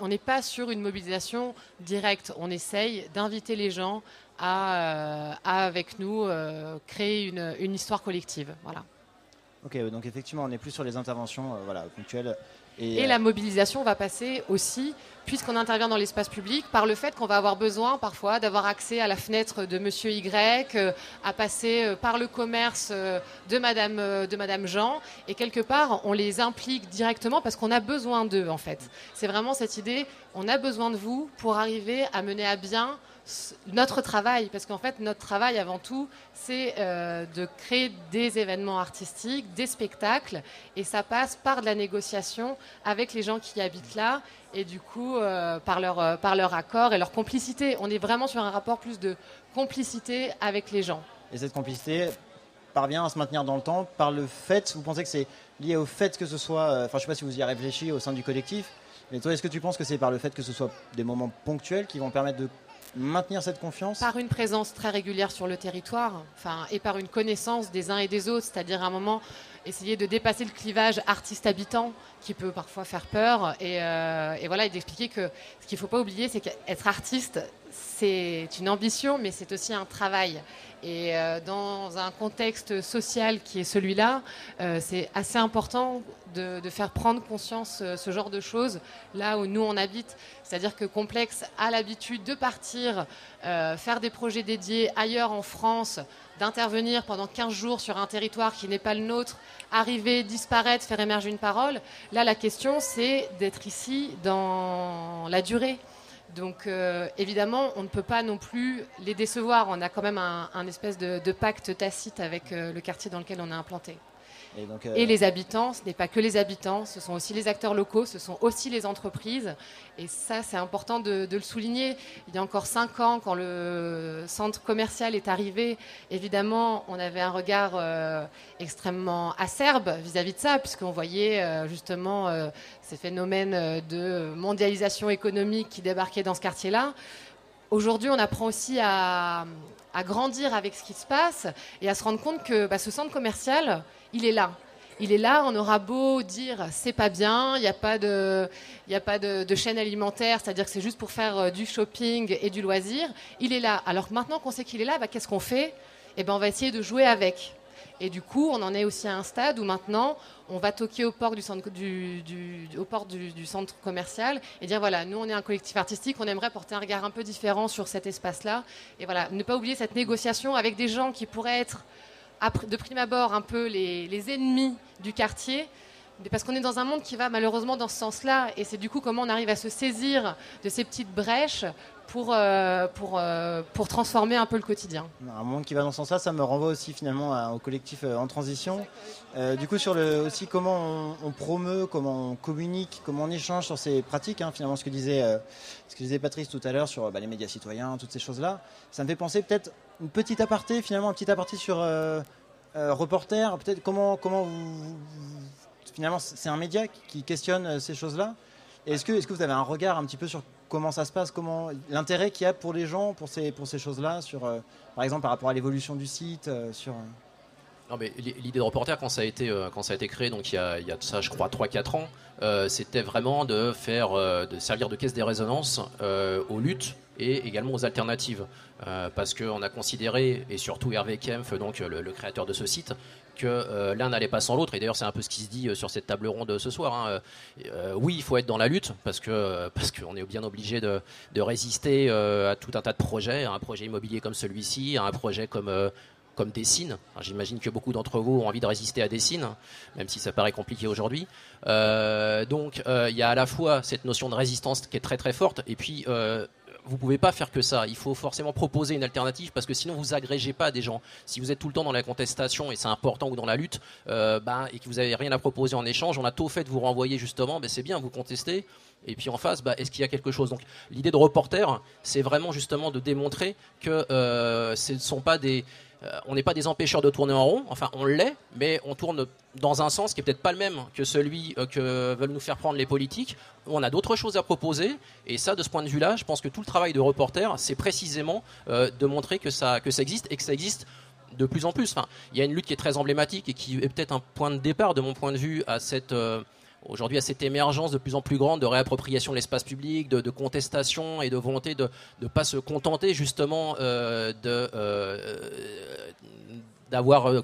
on n'est pas sur une mobilisation directe. On essaye d'inviter les gens à, euh, avec nous, euh, créer une, une, histoire collective. Voilà. Ok, donc effectivement, on n'est plus sur les interventions euh, voilà, ponctuelles. Et, la mobilisation va passer aussi, puisqu'on intervient dans l'espace public, par le fait qu'on va avoir besoin parfois d'avoir accès à la fenêtre de Monsieur Y, à passer par le commerce de Madame, de Madame Jean. Et quelque part, on les implique directement parce qu'on a besoin d'eux, en fait. C'est vraiment cette idée, on a besoin de vous pour arriver à mener à bien notre travail, parce qu'en fait, notre travail avant tout, c'est euh, de créer des événements artistiques, des spectacles, et ça passe par de la négociation avec les gens qui habitent là, et du coup, euh, par, leur, euh, par leur accord et leur complicité. On est vraiment sur un rapport plus de complicité avec les gens. Et cette complicité parvient à se maintenir dans le temps par le fait, vous pensez que c'est lié au fait que ce soit, enfin je ne sais pas si vous y avez réfléchi au sein du collectif, mais toi est-ce que tu penses que c'est par le fait que ce soit des moments ponctuels qui vont permettre de maintenir cette confiance Par une présence très régulière sur le territoire, enfin, et par une connaissance des uns et des autres, c'est-à-dire à un moment essayer de dépasser le clivage artiste-habitant qui peut parfois faire peur, et, euh, voilà, et d'expliquer que ce qu'il ne faut pas oublier, c'est qu'être artiste, c'est une ambition, mais c'est aussi un travail. Et euh, dans un contexte social qui est celui-là, euh, c'est assez important de, faire prendre conscience ce genre de choses là où nous on habite. C'est-à-dire que Complexe a l'habitude de partir, faire des projets dédiés ailleurs en France, d'intervenir pendant 15 jours sur un territoire qui n'est pas le nôtre, arriver, disparaître, faire émerger une parole. Là, la question, c'est d'être ici dans la durée. Donc euh, évidemment, on ne peut pas non plus les décevoir. On a quand même un, espèce de, pacte tacite avec euh, le quartier dans lequel on est implanté. Euh, et, les habitants, ce n'est pas que les habitants, ce sont aussi les acteurs locaux, ce sont aussi les entreprises. Et ça, c'est important de, le souligner. Il y a encore cinq ans, quand le centre commercial est arrivé, évidemment, on avait un regard euh, extrêmement acerbe vis-à-vis de ça, puisqu'on voyait euh, justement ces phénomènes de mondialisation économique qui débarquaient dans ce quartier-là. Aujourd'hui, on apprend aussi à, grandir avec ce qui se passe et à se rendre compte que bah, ce centre commercial, il est là. Il est là, on aura beau dire c'est pas bien, il n'y a pas de, chaîne alimentaire, c'est-à-dire que c'est juste pour faire euh, du shopping et du loisir. Il est là. Alors maintenant qu'on sait qu'il est là, bah, qu'est-ce qu'on fait? Eh ben, on va essayer de jouer avec. Et du coup, on en est aussi à un stade où maintenant, on va toquer au port du centre, du, centre commercial et dire voilà, nous, on est un collectif artistique, on aimerait porter un regard un peu différent sur cet espace-là. Et voilà, ne pas oublier cette négociation avec des gens qui pourraient être de prime abord un peu les, ennemis du quartier, parce qu'on est dans un monde qui va malheureusement dans ce sens-là, et c'est du coup comment on arrive à se saisir de ces petites brèches pour, euh, pour, euh, pour transformer un peu le quotidien. Un monde qui va dans ce sens-là, ça me renvoie aussi finalement au collectif euh, en transition. du coup, sur le, aussi comment on, promeut, comment on communique, comment on échange sur ces pratiques, hein, finalement ce que disait, ce que disait Patrice tout à l'heure sur bah, les médias citoyens, toutes ces choses-là, ça me fait penser peut-être une petite aparté, finalement, un petit aparté sur euh, euh, reporter. Peut-être comment, comment vous, Finalement, c'est un média qui questionne euh, ces choses-là. Est-ce que, est que vous avez un regard un petit peu sur comment ça se passe, comment l'intérêt qu'il y a pour les gens pour ces, pour ces choses-là, sur, par exemple par rapport à l'évolution du site, sur. Non, mais l'idée de reporter, quand ça a été, quand ça a été créé, donc il y a, il y a ça, je crois, 3-4 ans, c'était vraiment de faire, de servir de caisse des résonances aux luttes et également aux alternatives. Euh, parce qu'on a considéré, et surtout Hervé Kempf, donc le, créateur de ce site, que euh, l'un n'allait pas sans l'autre. Et d'ailleurs, c'est un peu ce qui se dit euh, sur cette table ronde ce soir. Hein. oui, il faut être dans la lutte parce que parce qu'on est bien obligé de, de résister à tout un tas de projets, à un projet immobilier comme celui-ci, à un projet comme comme Dessine. J'imagine que beaucoup d'entre vous ont envie de résister à Dessine, même si ça paraît compliqué aujourd'hui. donc, il y a à la fois cette notion de résistance qui est très très forte, et puis vous pouvez pas faire que ça. Il faut forcément proposer une alternative parce que sinon vous agrégez pas des gens. Si vous êtes tout le temps dans la contestation et c'est important ou dans la lutte, euh, ben, et que vous avez rien à proposer en échange, on a tout fait de vous renvoyer justement. Ben, c'est bien, vous contestez. Et puis en face, ben, est-ce qu'il y a quelque chose? Donc l'idée de reporter, c'est vraiment justement de démontrer que euh, ce ne sont pas des euh, on n'est pas des empêcheurs de tourner en rond, enfin on l'est, mais on tourne dans un sens qui est peut-être pas le même que celui euh, que veulent nous faire prendre les politiques. On a d'autres choses à proposer, et ça, de ce point de vue-là, je pense que tout le travail de reporter, c'est précisément euh, de montrer que ça, que ça existe et que ça existe de plus en plus. Enfin, il y a une lutte qui est très emblématique et qui est peut-être un point de départ, de mon point de vue, à cette aujourd'hui à cette émergence de plus en plus grande de réappropriation de l'espace public, de, contestation et de volonté de ne pas se contenter justement euh, euh, d'avoir euh,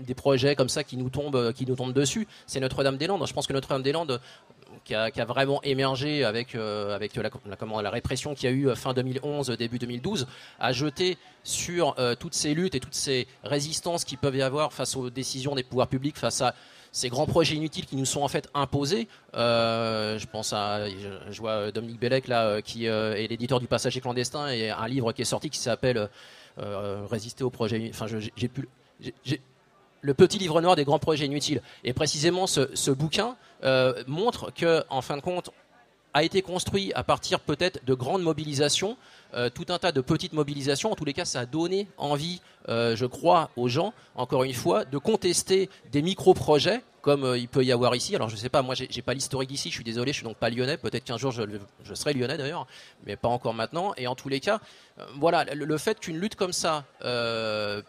des projets comme ça qui nous tombent, dessus. C'est Notre-Dame-des-Landes. Je pense que Notre-Dame-des-Landes, qui a, vraiment émergé avec, la, répression qu'il y a eu fin 2011, début 2012, a jeté sur toutes ces luttes et toutes ces résistances qui peuvent y avoir face aux décisions des pouvoirs publics, face à ces grands projets inutiles qui nous sont en fait imposés. Euh, je pense à, je, vois Dominique Bellec là, qui euh, est l'éditeur du Passager clandestin et un livre qui est sorti qui s'appelle euh, Résister aux projets. Enfin, j'ai. J'ai, le petit livre noir des grands projets inutiles. Et précisément, ce, ce bouquin euh, montre que, en fin de compte, a été construit à partir peut-être de grandes mobilisations, euh, tout un tas de petites mobilisations. En tous les cas, ça a donné envie, euh, je crois, aux gens, encore une fois, de contester des micro-projets comme euh, il peut y avoir ici. Alors je ne sais pas, moi j'ai pas l'historique d'ici, je suis désolé, je suis donc pas lyonnais. Peut-être qu'un jour je, serai lyonnais d'ailleurs, mais pas encore maintenant. Et en tous les cas, voilà, le, fait qu'une lutte comme ça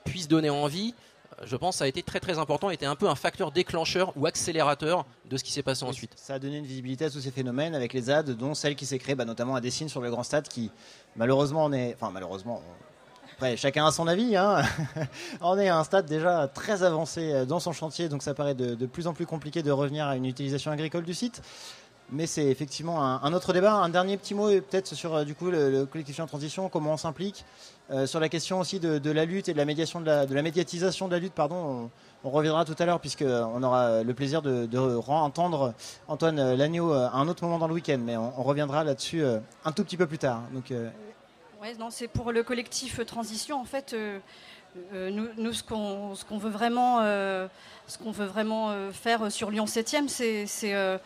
puisse donner envie, je pense, ça a été très très important, était un peu un facteur déclencheur ou accélérateur de ce qui s'est passé Oui, ensuite. Ça a donné une visibilité à tous ces phénomènes avec les ZAD, dont celle qui s'est créée bah, notamment à Dessines sur le Grand Stade, qui malheureusement on est, enfin malheureusement, on- après chacun a son avis, hein. on est à un stade déjà très avancé dans son chantier, donc ça paraît de, de plus en plus compliqué de revenir à une utilisation agricole du site. Mais c'est effectivement un, un autre débat. Un dernier petit mot, peut-être sur euh, du coup le, le collectif en transition, comment on s'implique euh, sur la question aussi de, la lutte et de la médiation de la, médiatisation de la lutte. Pardon, on, reviendra tout à l'heure puisque on aura le plaisir de, de entendre Antoine Lagneau à un autre moment dans le week-end, mais on, reviendra là-dessus euh, un tout petit peu plus tard. Donc euh, non, c'est pour le collectif Transition. En fait, euh, euh, nous, ce qu'on veut vraiment, euh, ce qu'on veut vraiment euh, faire sur Lyon 7e, c'est euh,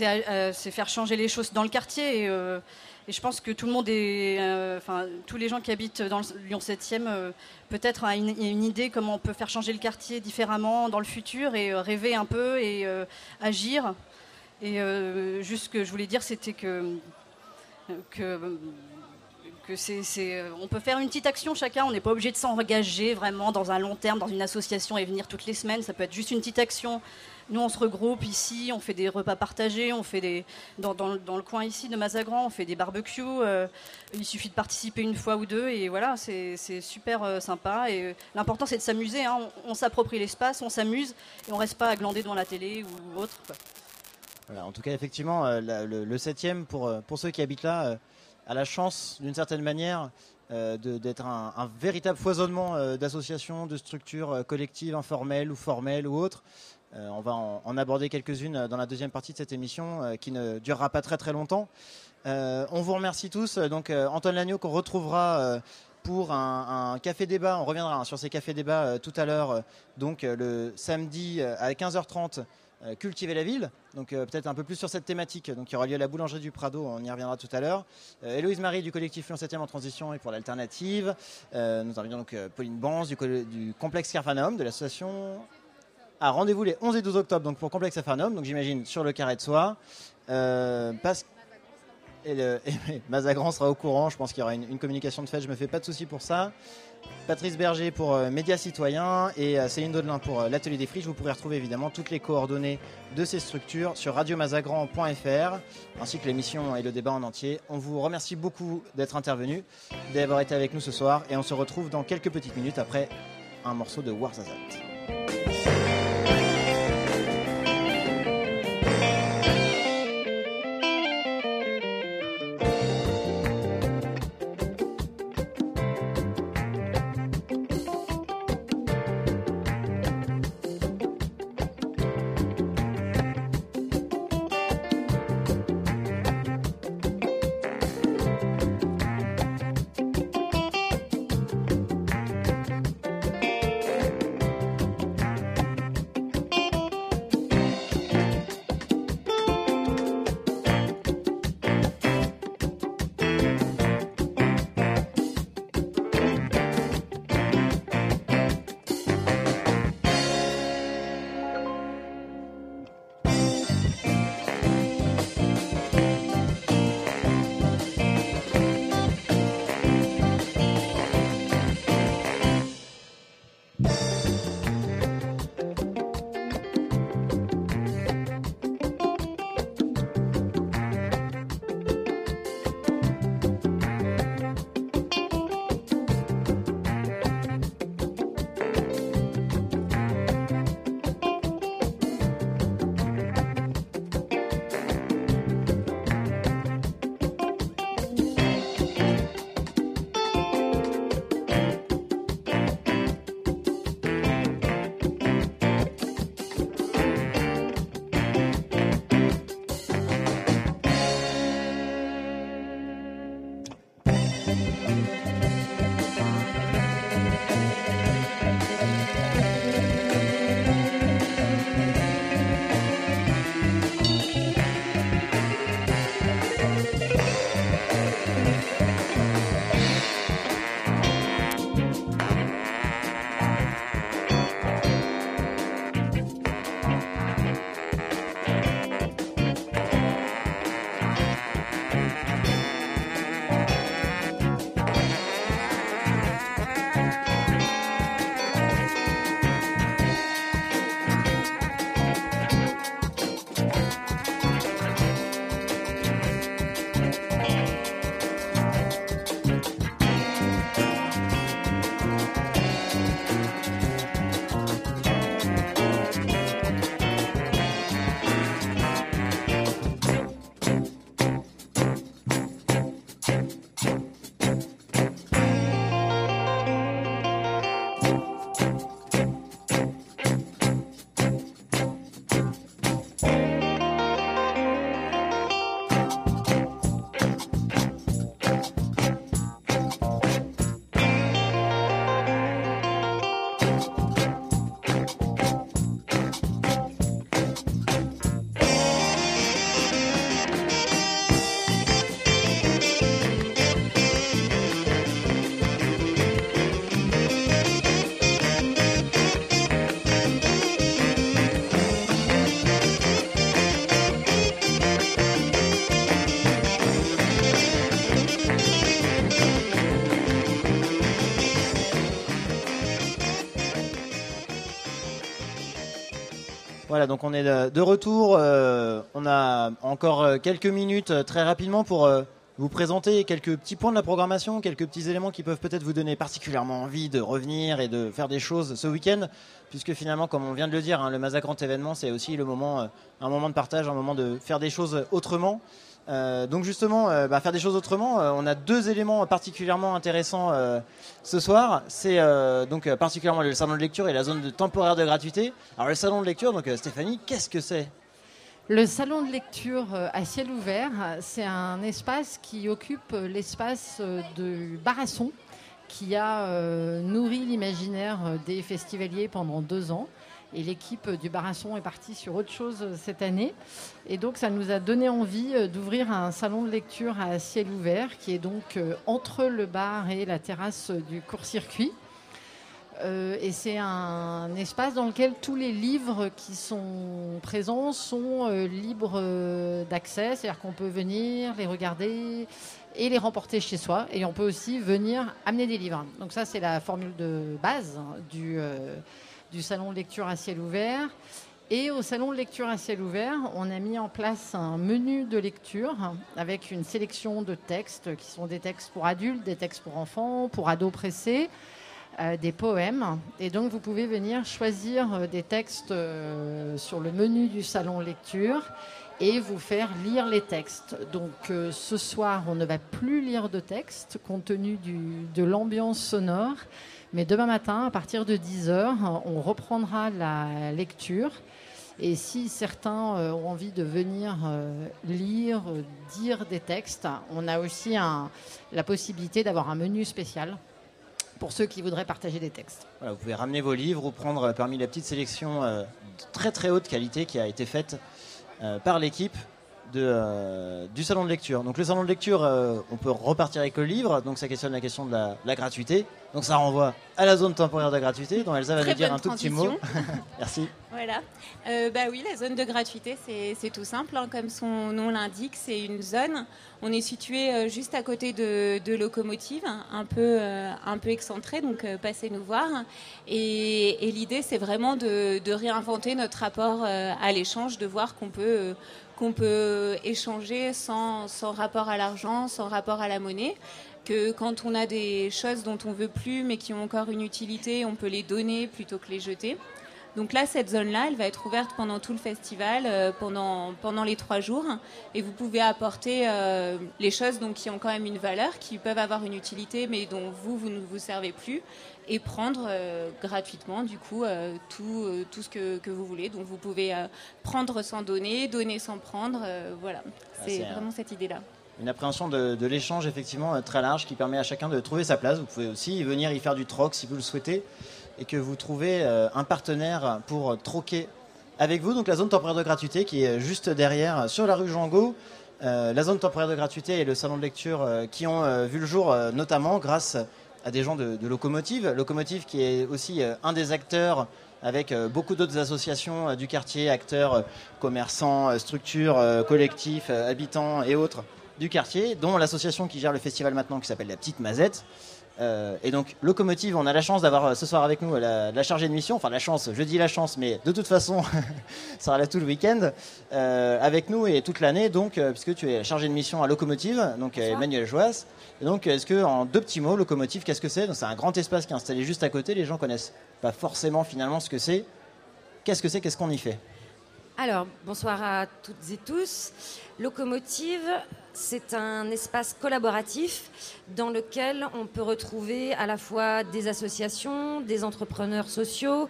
euh, faire changer les choses dans le quartier. Euh, et je pense que tout le monde est, euh, enfin, tous les gens qui habitent dans le Lyon 7e, euh, peut-être a une, idée comment on peut faire changer le quartier différemment dans le futur et euh, rêver un peu et agir. Et juste ce que je voulais dire, c'était que que c'est, on peut faire une petite action chacun, on n'est pas obligé de s'engager vraiment dans un long terme, dans une association et venir toutes les semaines, ça peut être juste une petite action. Nous, on se regroupe ici, on fait des repas partagés, on fait des, dans, dans, le- coin ici de Mazagran, on fait des barbecues, euh, il suffit de participer une fois ou deux et voilà, c'est, super euh, sympa. Et euh, l'important, c'est de s'amuser, hein. on, s'approprie l'espace, on s'amuse et on reste pas à glander devant la télé ou autre. en tout cas, effectivement, le, le 7e, pour, pour ceux qui habitent là, a la chance, d'une certaine manière, d'être un, véritable foisonnement d'associations, de structures euh, collectives, informelles ou formelles ou autres. Euh, on va en, aborder quelques-unes euh, dans la deuxième partie de cette émission, euh, qui ne durera pas très très longtemps. On vous remercie tous. Donc, Antoine Lagneau, qu'on retrouvera pour un, café débat. On reviendra hein, sur ces cafés débats tout à l'heure, donc le samedi à 15h30 euh, cultiver la ville. Donc peut-être un peu plus sur cette thématique. Donc il y aura lieu à la boulangerie du Prado, on y reviendra tout à l'heure. Héloïse Marie du collectif Lyon 7e en transition et pour l'alternative. Nous avions donc Pauline Banz du, complexe Carphanum de l'association. Ah, rendez-vous les 11 et 12 octobre donc pour complexe Carphanum, donc j'imagine sur le carré de soie. Euh, et, le, Mazagran sera au courant, je pense qu'il y aura une, une communication de fait, je me fais pas de soucis pour ça. Patrice Berger pour euh, Médias Citoyens et euh, Céline Daudelin pour euh, l'Atelier des Friches. Vous pourrez retrouver évidemment toutes les coordonnées de ces structures sur radiomazagran.fr ainsi que l'émission et le débat en entier. On vous remercie beaucoup d'être intervenu, d'avoir été avec nous ce soir et on se retrouve dans quelques petites minutes après un morceau de Warzazat. Donc on est de, de retour. euh, on a encore euh, quelques minutes euh, très rapidement pour euh, vous présenter quelques petits points de la programmation, quelques petits éléments qui peuvent peut-être vous donner particulièrement envie de revenir et de faire des choses ce week-end, puisque finalement, comme on vient de le dire, hein, le Mazak Grand événement, c'est aussi euh, un moment de partage, un moment de faire des choses autrement. Euh, donc justement, euh, bah, faire des choses autrement, euh, on a deux éléments particulièrement intéressants ce soir. C'est donc particulièrement le salon de lecture et la zone temporaire de gratuité. Alors le salon de lecture, donc Stéphanie, qu'est-ce que c'est? Le salon de lecture à ciel ouvert, c'est un espace qui occupe l'espace de Barasson, qui a nourri l'imaginaire des festivaliers pendant deux ans. Et l'équipe du Barasson est partie sur autre chose euh, cette année. Et donc, ça nous a donné envie euh, d'ouvrir un salon de lecture à ciel ouvert, qui est donc euh, entre le bar et la terrasse du court-circuit. Et c'est un espace dans lequel tous les livres qui sont présents sont libres d'accès, c'est-à-dire qu'on peut venir les regarder et les remporter chez soi. Et on peut aussi venir amener des livres. Donc ça, c'est la formule de base hein, du, du salon de lecture à ciel ouvert. Et au salon de lecture à ciel ouvert, on a mis en place un menu de lecture avec une sélection de textes qui sont des textes pour adultes, des textes pour enfants, pour ados pressés euh, des poèmes. Et donc, vous pouvez venir choisir euh, des textes euh, sur le menu du salon lecture et vous faire lire les textes. Donc, ce soir, on ne va plus lire de textes compte tenu de l'ambiance sonore. Mais demain matin, à partir de 10h, on reprendra la lecture. Et si certains euh, ont envie de venir euh, lire, dire des textes, on a aussi la possibilité d'avoir un menu spécial pour ceux qui voudraient partager des textes. Vous pouvez ramener vos livres ou prendre euh, parmi la petite sélection de très très haute qualité qui a été faite par l'équipe de, euh, du salon de lecture. Donc le salon de lecture, euh, on peut repartir avec le livre, donc ça questionne la question de la, la gratuité. Donc ça renvoie à la zone temporaire de gratuité, dont Elsa va Très nous dire un tout petit mot. Merci. Voilà. Euh, bah oui, la zone de gratuité, c'est tout simple. hein. Comme son nom l'indique, c'est une zone. On est situé euh, juste à côté de, de Locomotive, un peu, un peu excentré, donc passez nous voir. Et, et l'idée, c'est vraiment de, de réinventer notre rapport à l'échange, de voir qu'on peut, qu'on peut échanger sans, rapport à l'argent, sans rapport à la monnaie que quand on a des choses dont on veut plus mais qui ont encore une utilité, on peut les donner plutôt que les jeter. Donc là, cette zone-là, elle va être ouverte pendant tout le festival, euh, pendant, pendant les trois jours. Et vous pouvez apporter euh, les choses donc, qui ont quand même une valeur, qui peuvent avoir une utilité, mais dont vous, vous ne vous servez plus, et prendre euh, gratuitement, du coup, euh, tout, euh, tout ce que, que vous voulez. Donc vous pouvez prendre sans donner, donner sans prendre. voilà, Ah, c'est un- vraiment cette idée-là. Une appréhension de, de l'échange effectivement très large qui permet à chacun de trouver sa place. Vous pouvez aussi venir y faire du troc si vous le souhaitez et que vous trouvez un partenaire pour troquer avec vous. Donc la zone temporaire de gratuité qui est juste derrière sur la rue Jangot. Euh, la zone temporaire de gratuité et le salon de lecture qui ont vu le jour notamment grâce à des gens de, de Locomotive. Locomotive qui est aussi euh, un des acteurs avec euh, beaucoup d'autres associations euh, du quartier, acteurs, commerçants, structures, collectifs, habitants et autres du quartier, dont l'association qui gère le festival maintenant qui s'appelle La Petite Mazette. Euh, et donc, Locomotive, on a la chance d'avoir ce soir avec nous la, la chargée de mission. Enfin, la chance, je dis la chance, mais de toute façon, ça sera là tout le week-end euh, avec nous et toute l'année. Donc, euh, puisque tu es chargée de mission à Locomotive, donc Emmanuel Joas. Donc, est-ce que, en deux petits mots, Locomotive, qu'est-ce que c'est C'est un grand espace qui est installé juste à côté. Les gens connaissent pas forcément finalement ce que c'est. Qu'est-ce que c'est Qu'est-ce qu'on y fait Alors, bonsoir à toutes et tous. Locomotive, c'est un espace collaboratif dans lequel on peut retrouver à la fois des associations, des entrepreneurs sociaux,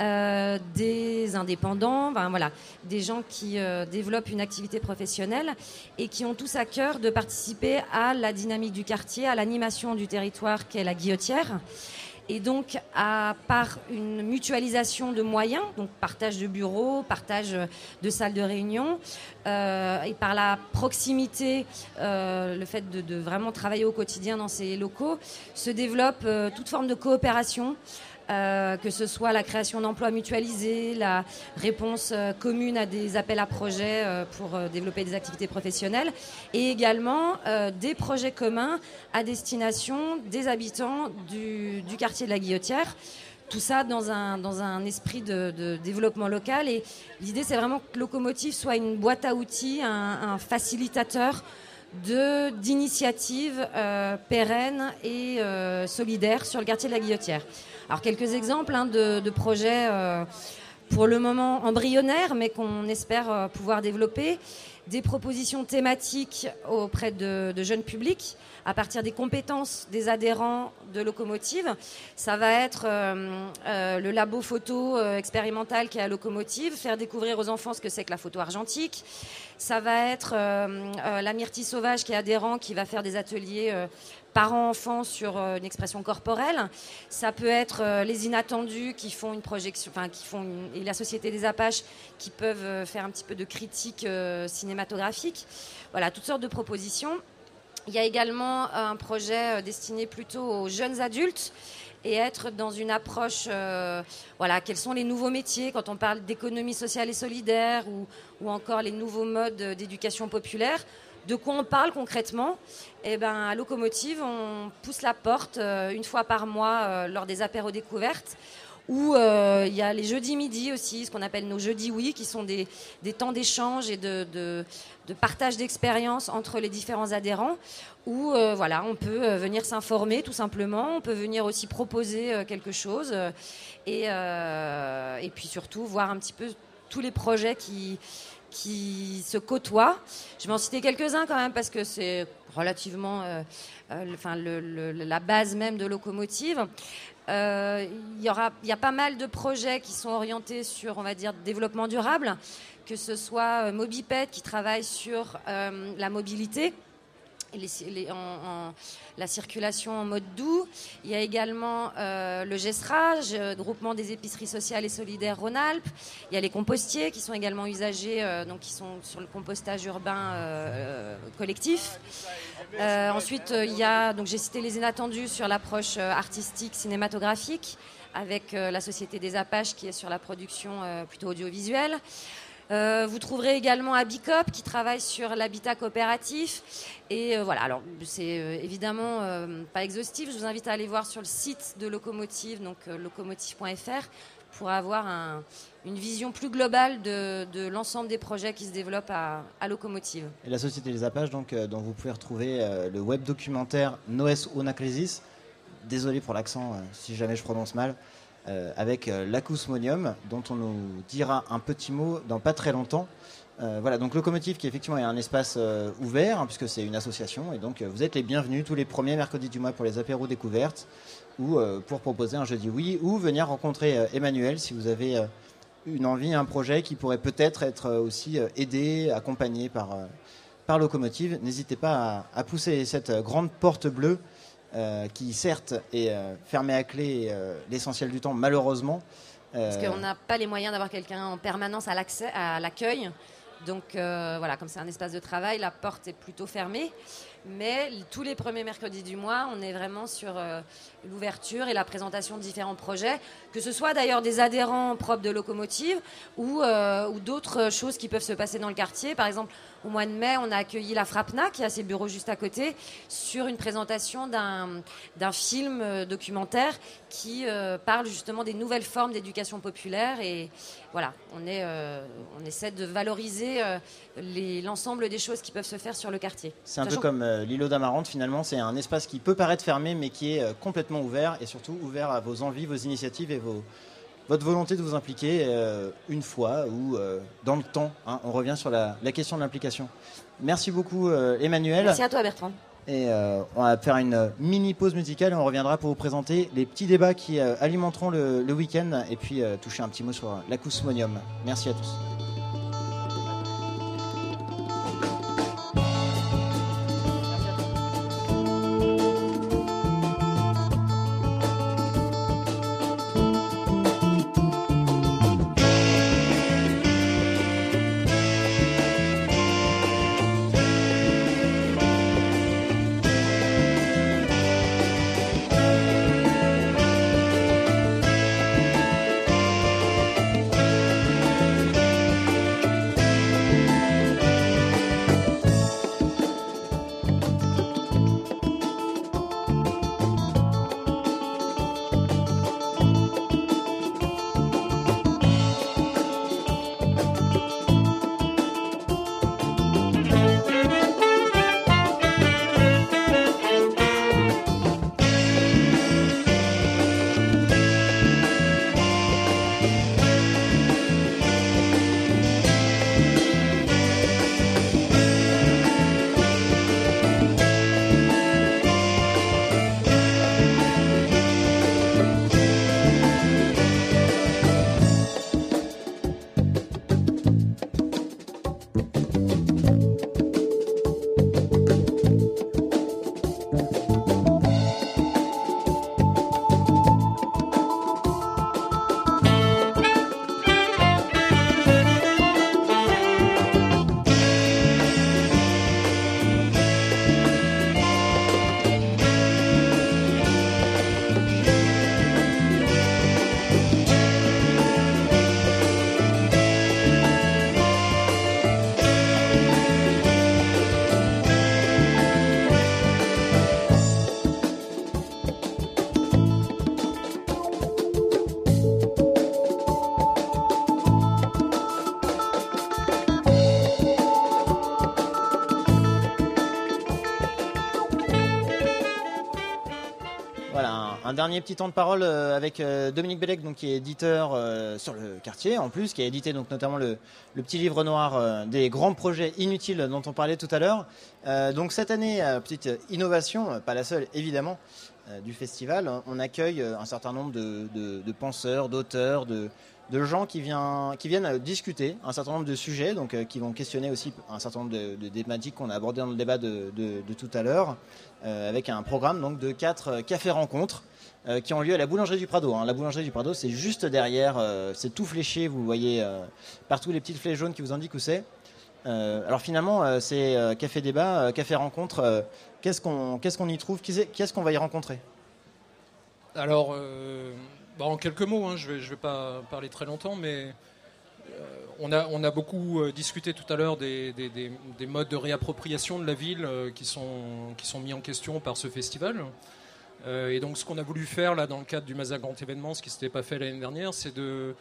euh, des indépendants, ben voilà, des gens qui euh, développent une activité professionnelle et qui ont tous à cœur de participer à la dynamique du quartier, à l'animation du territoire qu'est la guillotière. Et donc, à, par une mutualisation de moyens, donc partage de bureaux, partage de salles de réunion, euh, et par la proximité, le fait de, vraiment travailler au quotidien dans ces locaux, se développe toute forme de coopération. Euh, que ce soit la création d'emplois mutualisés, la réponse euh, commune à des appels à projets euh, pour développer des activités professionnelles, et également des projets communs à destination des habitants du, quartier de la Guillotière tout ça dans un, dans un esprit de, développement local. Et l'idée, c'est vraiment que Locomotive soit une boîte à outils, un, facilitateur d'initiatives euh, pérennes et euh, solidaires sur le quartier de la Guillotière. Alors quelques exemples hein, de, projets euh, pour le moment embryonnaires, mais qu'on espère pouvoir développer. Des propositions thématiques auprès de, jeunes publics à partir des compétences des adhérents de Locomotive. Ça va être euh, euh, le labo photo euh, expérimental qui est à Locomotive, faire découvrir aux enfants ce que c'est que la photo argentique. Ça va être la myrtille sauvage qui est adhérent, qui va faire des ateliers parents-enfants sur une expression corporelle. Ça peut être les inattendus qui font une projection, enfin qui font et la Société des Apaches qui peuvent faire un petit peu de critique cinématographique. Voilà, toutes sortes de propositions. Il y a également un projet euh, destiné plutôt aux jeunes adultes et être dans une approche, euh, voilà, quels sont les nouveaux métiers quand on parle d'économie sociale et solidaire ou, ou encore les nouveaux modes d'éducation populaire. De quoi on parle concrètement Eh ben, à Locomotive, on pousse la porte euh, une fois par mois lors des apéros découvertes où euh, il y a les jeudis midi aussi, ce qu'on appelle nos jeudis oui, qui sont des, temps d'échange et de, partage d'expériences entre les différents adhérents, où euh, voilà, on peut euh, venir s'informer tout simplement, on peut venir aussi proposer quelque chose, et, et puis surtout voir un petit peu tous les projets qui, qui se côtoient. Je vais en citer quelques-uns quand même parce que c'est relativement enfin, la base même de locomotive. Euh, il, y y a pas mal de projets qui sont orientés sur, on va dire, développement durable, que ce soit euh, Mobiped qui travaille sur euh, la mobilité la circulation en mode doux. Il y a également euh, le GESRAGE, euh, groupement des épiceries sociales et solidaires Rhône-Alpes. Il y a les compostiers qui sont également usagers, euh, donc qui sont sur le compostage urbain collectif. ensuite, il y a, donc j'ai cité les inattendus sur l'approche artistique cinématographique avec la Société des Apaches qui est sur la production plutôt audiovisuelle. Euh, vous trouverez également Abicop qui travaille sur l'habitat coopératif. Et euh, voilà, alors c'est euh, évidemment pas exhaustif. Je vous invite à aller voir sur le site de Locomotive, donc locomotive.fr, pour avoir une vision plus globale de, l'ensemble des projets qui se développent à, Locomotive. Et la Société des Apaches, donc, dont vous pouvez retrouver le web documentaire Noes Onaclesis. Désolé pour l'accent si jamais je prononce mal. Euh, avec euh, l'acousmonium, dont on nous dira un petit mot dans pas très longtemps. Euh, voilà, donc Locomotive qui effectivement est un espace ouvert, hein, puisque c'est une association, et donc vous êtes les bienvenus tous les premiers mercredis du mois pour les apéros découvertes, ou pour proposer un jeudi oui, ou venir rencontrer Emmanuel si vous avez une envie, un projet qui pourrait peut-être être aussi aidé, accompagné par, par Locomotive. N'hésitez pas à, à, pousser cette grande porte bleue euh, qui certes est euh, fermé à clé euh, l'essentiel du temps, malheureusement. Parce qu'on n'a pas les moyens d'avoir quelqu'un en permanence à l'accueil. Donc voilà, comme c'est un espace de travail, la porte est plutôt fermée. Mais tous les premiers mercredis du mois, on est vraiment sur l'ouverture et la présentation de différents projets, que ce soit d'ailleurs des adhérents propres de locomotive ou, ou d'autres choses qui peuvent se passer dans le quartier. Par exemple, au mois de mai, on a accueilli la Frapna, qui a ses bureaux juste à côté, sur une présentation d'un film euh, documentaire qui euh, parle justement des nouvelles formes d'éducation populaire. Et voilà, on, est, euh, on essaie de valoriser l'ensemble des choses qui peuvent se faire sur le quartier. C'est un peu comme l'îlot d'Amarante, finalement. C'est un espace qui peut paraître fermé, mais qui est complètement ouvert, et surtout ouvert à vos envies, vos initiatives et vos votre volonté de vous impliquer euh, une fois ou euh, dans le temps. Hein. on revient sur la, question de l'implication. Merci beaucoup euh, Emmanuel. Merci à toi Bertrand. Et on va faire une mini pause musicale et on reviendra pour vous présenter les petits débats qui alimenteront le, le week-end et puis toucher un petit mot sur l'acousmonium. Merci à tous. Dernier petit temps de parole euh, avec euh, Dominique Bellec, donc, qui est éditeur euh, sur le quartier, en plus, qui a édité donc, notamment le, petit livre noir des grands projets inutiles dont on parlait tout à l'heure. Donc cette année, petite innovation, pas la seule évidemment, du festival, on accueille un certain nombre de, penseurs, d'auteurs, de, gens qui, qui viennent discuter un certain nombre de sujets, donc qui vont questionner aussi un certain nombre de, thématiques qu'on a abordées dans le débat de, tout à l'heure, avec un programme donc de quatre cafés rencontres euh, qui ont lieu à la boulangerie du Prado. hein. La boulangerie du Prado, c'est juste derrière, euh, c'est tout fléché, vous voyez euh, partout les petites flèches jaunes qui vous indiquent où c'est. Alors finalement, c'est café débat, café rencontre. qu'est-ce qu'on qu'est-ce qu'on y trouve? Qu'est-ce qu'on va y rencontrer? Alors, bah, en quelques mots, hein, je ne vais, je vais pas parler très longtemps, mais on, a, on a beaucoup discuté tout à l'heure des, des- des- des modes de réappropriation de la ville qui, sont, qui sont mis en question par ce festival. Euh, et donc, ce qu'on a voulu faire là, dans le cadre du Mazag Grand Événement, ce qui ne s'était pas fait l'année dernière, c'est de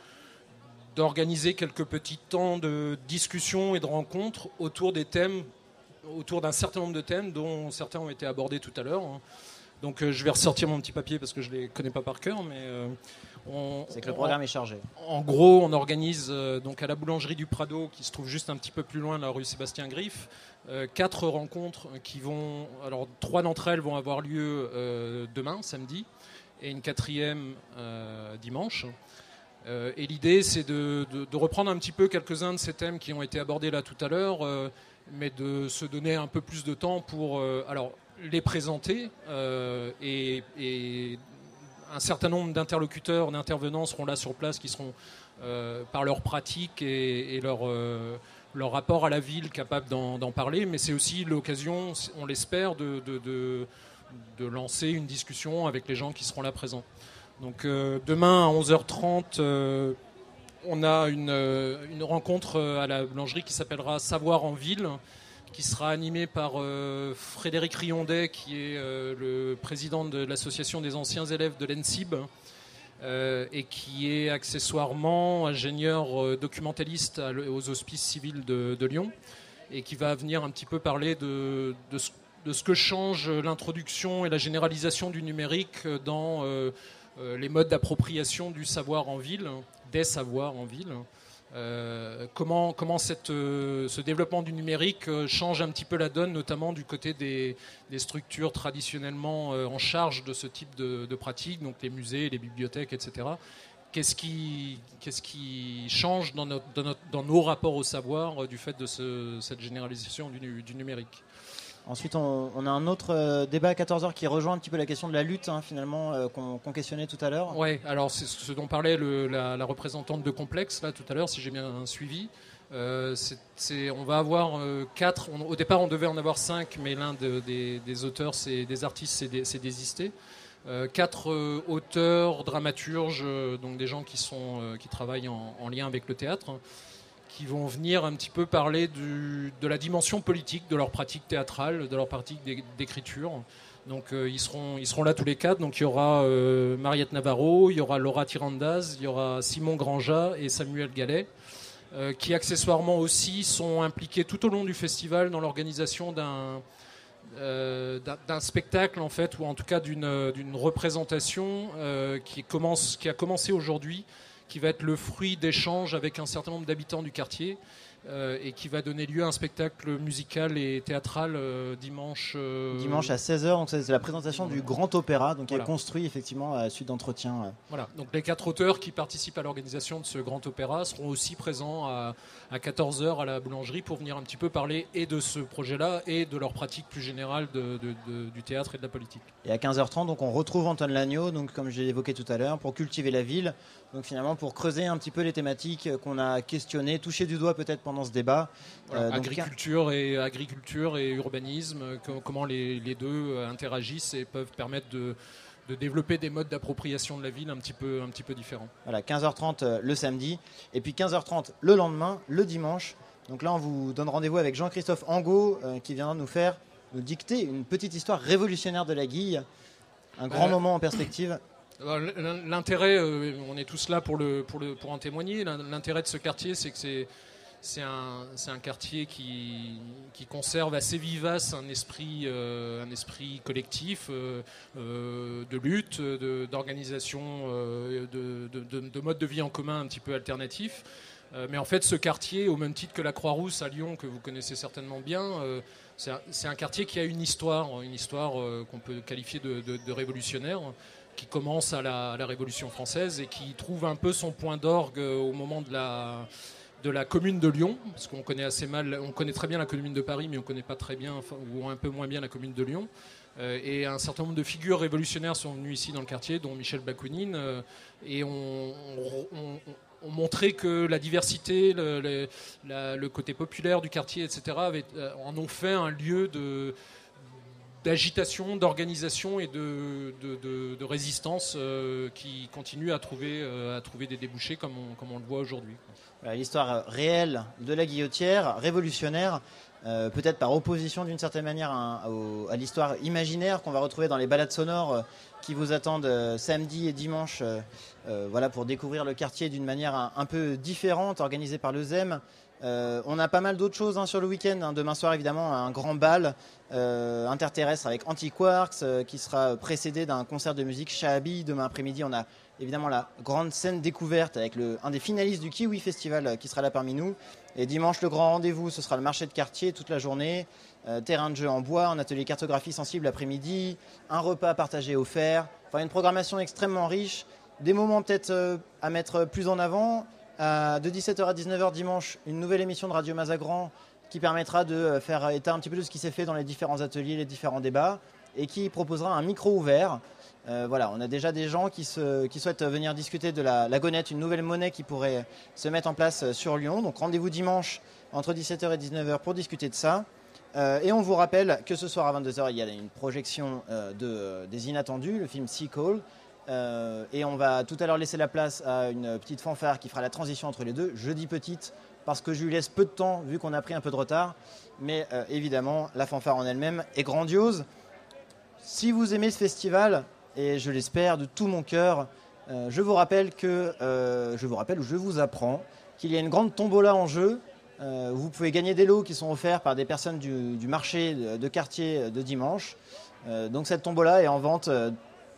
d'organiser quelques petits temps de discussion et de rencontres autour des thèmes, autour d'un certain nombre de thèmes dont certains ont été abordés tout à l'heure. hein. Donc euh, je vais ressortir mon petit papier parce que je ne les connais pas par cœur, mais euh, C'est que le on- programme est chargé. En gros, on organise euh, donc à la boulangerie du Prado, qui se trouve juste un petit peu plus loin de la rue Sébastien Griff, euh, quatre rencontres qui vont. Alors trois d'entre elles vont avoir lieu euh, demain, samedi, et une quatrième dimanche. Et l'idée, c'est de, de- de reprendre un petit peu quelques-uns de ces thèmes qui ont été abordés là tout à l'heure, mais de se donner un peu plus de temps pour alors, les présenter. euh, et, et un certain nombre d'interlocuteurs, d'intervenants seront là sur place, qui seront, euh, par leur pratique et, leur, euh, leur rapport à la ville, capables d'en parler. Mais c'est aussi l'occasion, on l'espère, de, de- de- lancer une discussion avec les gens qui seront là présents. Donc euh, demain à 11h30, euh, on a une, une rencontre à la boulangerie qui s'appellera Savoir en ville, qui sera animée par euh, Frédéric Riondet, qui est euh, le président de l'association des anciens élèves de l'ENSIB, euh, et qui est accessoirement ingénieur documentaliste aux hospices civils de, Lyon, et qui va venir un petit peu parler de, ce, que change l'introduction et la généralisation du numérique dans les modes d'appropriation du savoir en ville, des savoirs en ville. Euh, comment comment euh, ce développement du numérique euh, change un petit peu la donne, notamment du côté des, structures traditionnellement en charge de ce type de, de pratique, donc les musées, les bibliothèques, etc. Qu'est-ce qui, qu'est-ce qui change dans, notre- dans nos rapports au savoir du fait de ce- cette généralisation du, du numérique? Ensuite, on, a un autre euh, débat à 14h qui rejoint un petit peu la question de la lutte, hein, finalement, euh, qu'on questionnait tout à l'heure. Ouais, alors c'est ce dont parlait la, représentante de Complexe là tout à l'heure, si j'ai bien suivi. Euh, on va avoir quatre. au départ, on devait en avoir cinq, mais l'un de- des, des auteurs, des artistes, c'est désisté. Quatre auteurs, dramaturges, donc des gens qui sont qui travaillent en, en lien avec le théâtre, qui vont venir un petit peu parler de la dimension politique de leur pratique théâtrale, de leur pratique d'é- d'écriture. Donc euh, ils, seront, ils seront là tous les quatre. Donc il y aura euh, Mariette Navarro, il y aura Laura Tirandaz, il y aura Simon Granja et Samuel Gallet, euh, qui accessoirement aussi sont impliqués tout au long du festival dans l'organisation d'un d'un- spectacle en fait, ou en tout cas d'une représentation qui, commence, qui a commencé aujourd'hui, qui va être le fruit d'échanges avec un certain nombre d'habitants du quartier. euh, et qui va donner lieu à un spectacle musical et théâtral euh, dimanche. euh, Dimanche à 16h, donc c'est la présentation du Grand Opéra, donc qui est construit effectivement à la suite d'entretien. euh. Voilà, donc les quatre auteurs qui participent à l'organisation de ce grand opéra seront aussi présents à, à 14h à la boulangerie pour venir un petit peu parler et de ce projet-là et de leur pratique plus générale de- de- de- du théâtre et de la politique. Et à 15h30, donc on retrouve Antoine Lagneau, donc comme je l'ai évoqué tout à l'heure, pour cultiver la ville. Donc finalement pour creuser un petit peu les thématiques qu'on a questionnées, toucher du doigt peut-être pendant ce débat. Voilà, Euh, donc, agriculture, et, agriculture et urbanisme, co- comment les, les deux euh, interagissent et peuvent permettre de, de développer des modes d'appropriation de la ville un petit peu, un petit peu différents. Voilà, 15h30 euh, le samedi, et puis 15h30 le lendemain, le dimanche. Donc là, on vous donne rendez-vous avec Jean-Christophe Angot, euh, qui viendra nous faire, nous dicter une petite histoire révolutionnaire de la Guille. Un grand Euh, moment en perspective. L'intérêt, euh, on est tous là pour, en témoigner, l'in- l'intérêt de ce quartier, c'est que c'est un, quartier qui, conserve assez vivace un esprit, euh, collectif euh, de lutte, d'organisation, de, de, de, de mode de vie en commun un petit peu alternatif. Mais en fait, ce quartier, au même titre que la Croix-Rousse à Lyon, que vous connaissez certainement bien, c'est un, un quartier qui a une histoire, une histoire qu'on peut qualifier de révolutionnaire, qui commence à la, Révolution française et qui trouve un peu son point d'orgue euh, au moment de la, de la commune de Lyon, parce qu'on connaît assez mal, on connaît très bien la commune de Paris, mais on connaît pas très bien, ou un peu moins bien la commune de Lyon. Euh, et un certain nombre de figures révolutionnaires sont venues ici dans le quartier, dont Michel Bakounine, euh, et on, on- que la diversité, le, côté populaire du quartier, etc., en ont fait un lieu de d'agitation, d'organisation et de, de- résistance euh, qui continue à trouver, euh, à trouver des débouchés comme on, comme on le voit aujourd'hui. L'histoire euh, réelle de la guillotière, révolutionnaire, peut-être par opposition d'une certaine manière à, au- à l'histoire imaginaire qu'on va retrouver dans les balades sonores qui vous attendent samedi et dimanche voilà, pour découvrir le quartier d'une manière un, un peu différente, organisée par le ZEM. Euh, on a pas mal d'autres choses hein, sur le week-end. hein. Demain soir, évidemment, un grand bal euh, interterrestre avec Antiquarks euh, qui sera précédé d'un concert de musique Shahabi. Demain après-midi, on a évidemment la grande scène découverte avec un des finalistes du Kiwi Festival qui sera là parmi nous. Et dimanche, le grand rendez-vous, ce sera le marché de quartier toute la journée. Terrain de jeu en bois, un atelier cartographie sensible l'après-midi, un repas partagé offert. Enfin, une programmation extrêmement riche. Des moments peut-être à mettre plus en avant. Euh, de 17h à 19h dimanche, une nouvelle émission de Radio Mazagran qui permettra de euh, faire état un petit peu de ce qui s'est fait dans les différents ateliers, les différents débats, et qui proposera un micro ouvert. Euh, voilà, on a déjà des gens qui, souhaitent venir discuter de la, la une nouvelle monnaie qui pourrait se mettre en place sur Lyon. Donc rendez-vous dimanche entre 17h et 19h pour discuter de ça. Et on vous rappelle que ce soir à 22h, il y a une projection de, des Inattendus, le film Sea Call. Euh, et on va tout à l'heure laisser la place à une petite fanfare qui fera la transition entre les deux. Je dis petite parce que je lui laisse peu de temps vu qu'on a pris un peu de retard. Mais euh, évidemment, la fanfare en elle-même est grandiose. Si vous aimez ce festival, et je l'espère de tout mon cœur, euh, je vous rappelle que je vous rappelle ou je vous apprends qu'il y a une grande tombola en jeu. Vous pouvez gagner des lots qui sont offerts par des personnes du, marché de, quartier de dimanche. Donc cette tombola est en vente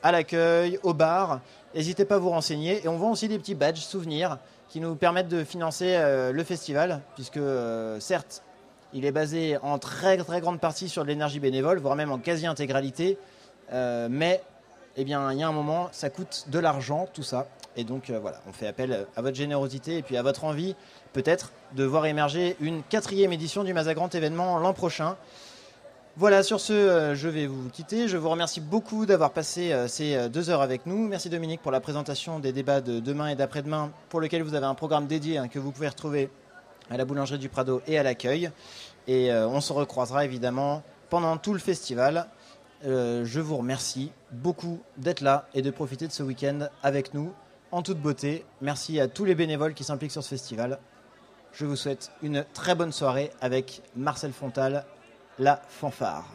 à l'accueil, au bar. N'hésitez pas à vous renseigner. Et on vend aussi des petits badges souvenirs qui nous permettent de financer euh, le festival, puisque euh, certes, il est basé en très très grande partie sur de l'énergie bénévole, voire même en quasi-intégralité. Euh, mais eh bien, il y a un moment, ça coûte de l'argent, tout ça. Et donc voilà, on fait appel à votre générosité et puis à votre envie, peut-être, de voir émerger une quatrième édition du Mazagrand événement l'an prochain. Voilà, sur ce, euh, je vais vous quitter. Je vous remercie beaucoup d'avoir passé euh, ces euh, deux heures avec nous. Merci Dominique pour la présentation des débats de demain et d'après-demain, pour lequel vous avez un programme dédié hein, que vous pouvez retrouver à la boulangerie du Prado et à l'accueil. Et on se recroisera évidemment pendant tout le festival. Je vous remercie beaucoup d'être là et de profiter de ce week-end avec nous en toute beauté. Merci à tous les bénévoles qui s'impliquent sur ce festival. Je vous souhaite une très bonne soirée avec Marcel Fontal, la fanfare.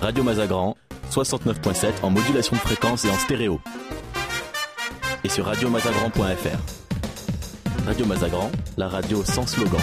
Radio Mazagran, 69.7 en modulation de fréquence et en stéréo. Et sur radiomazagran.fr. Radio Mazagran, la radio sans slogan.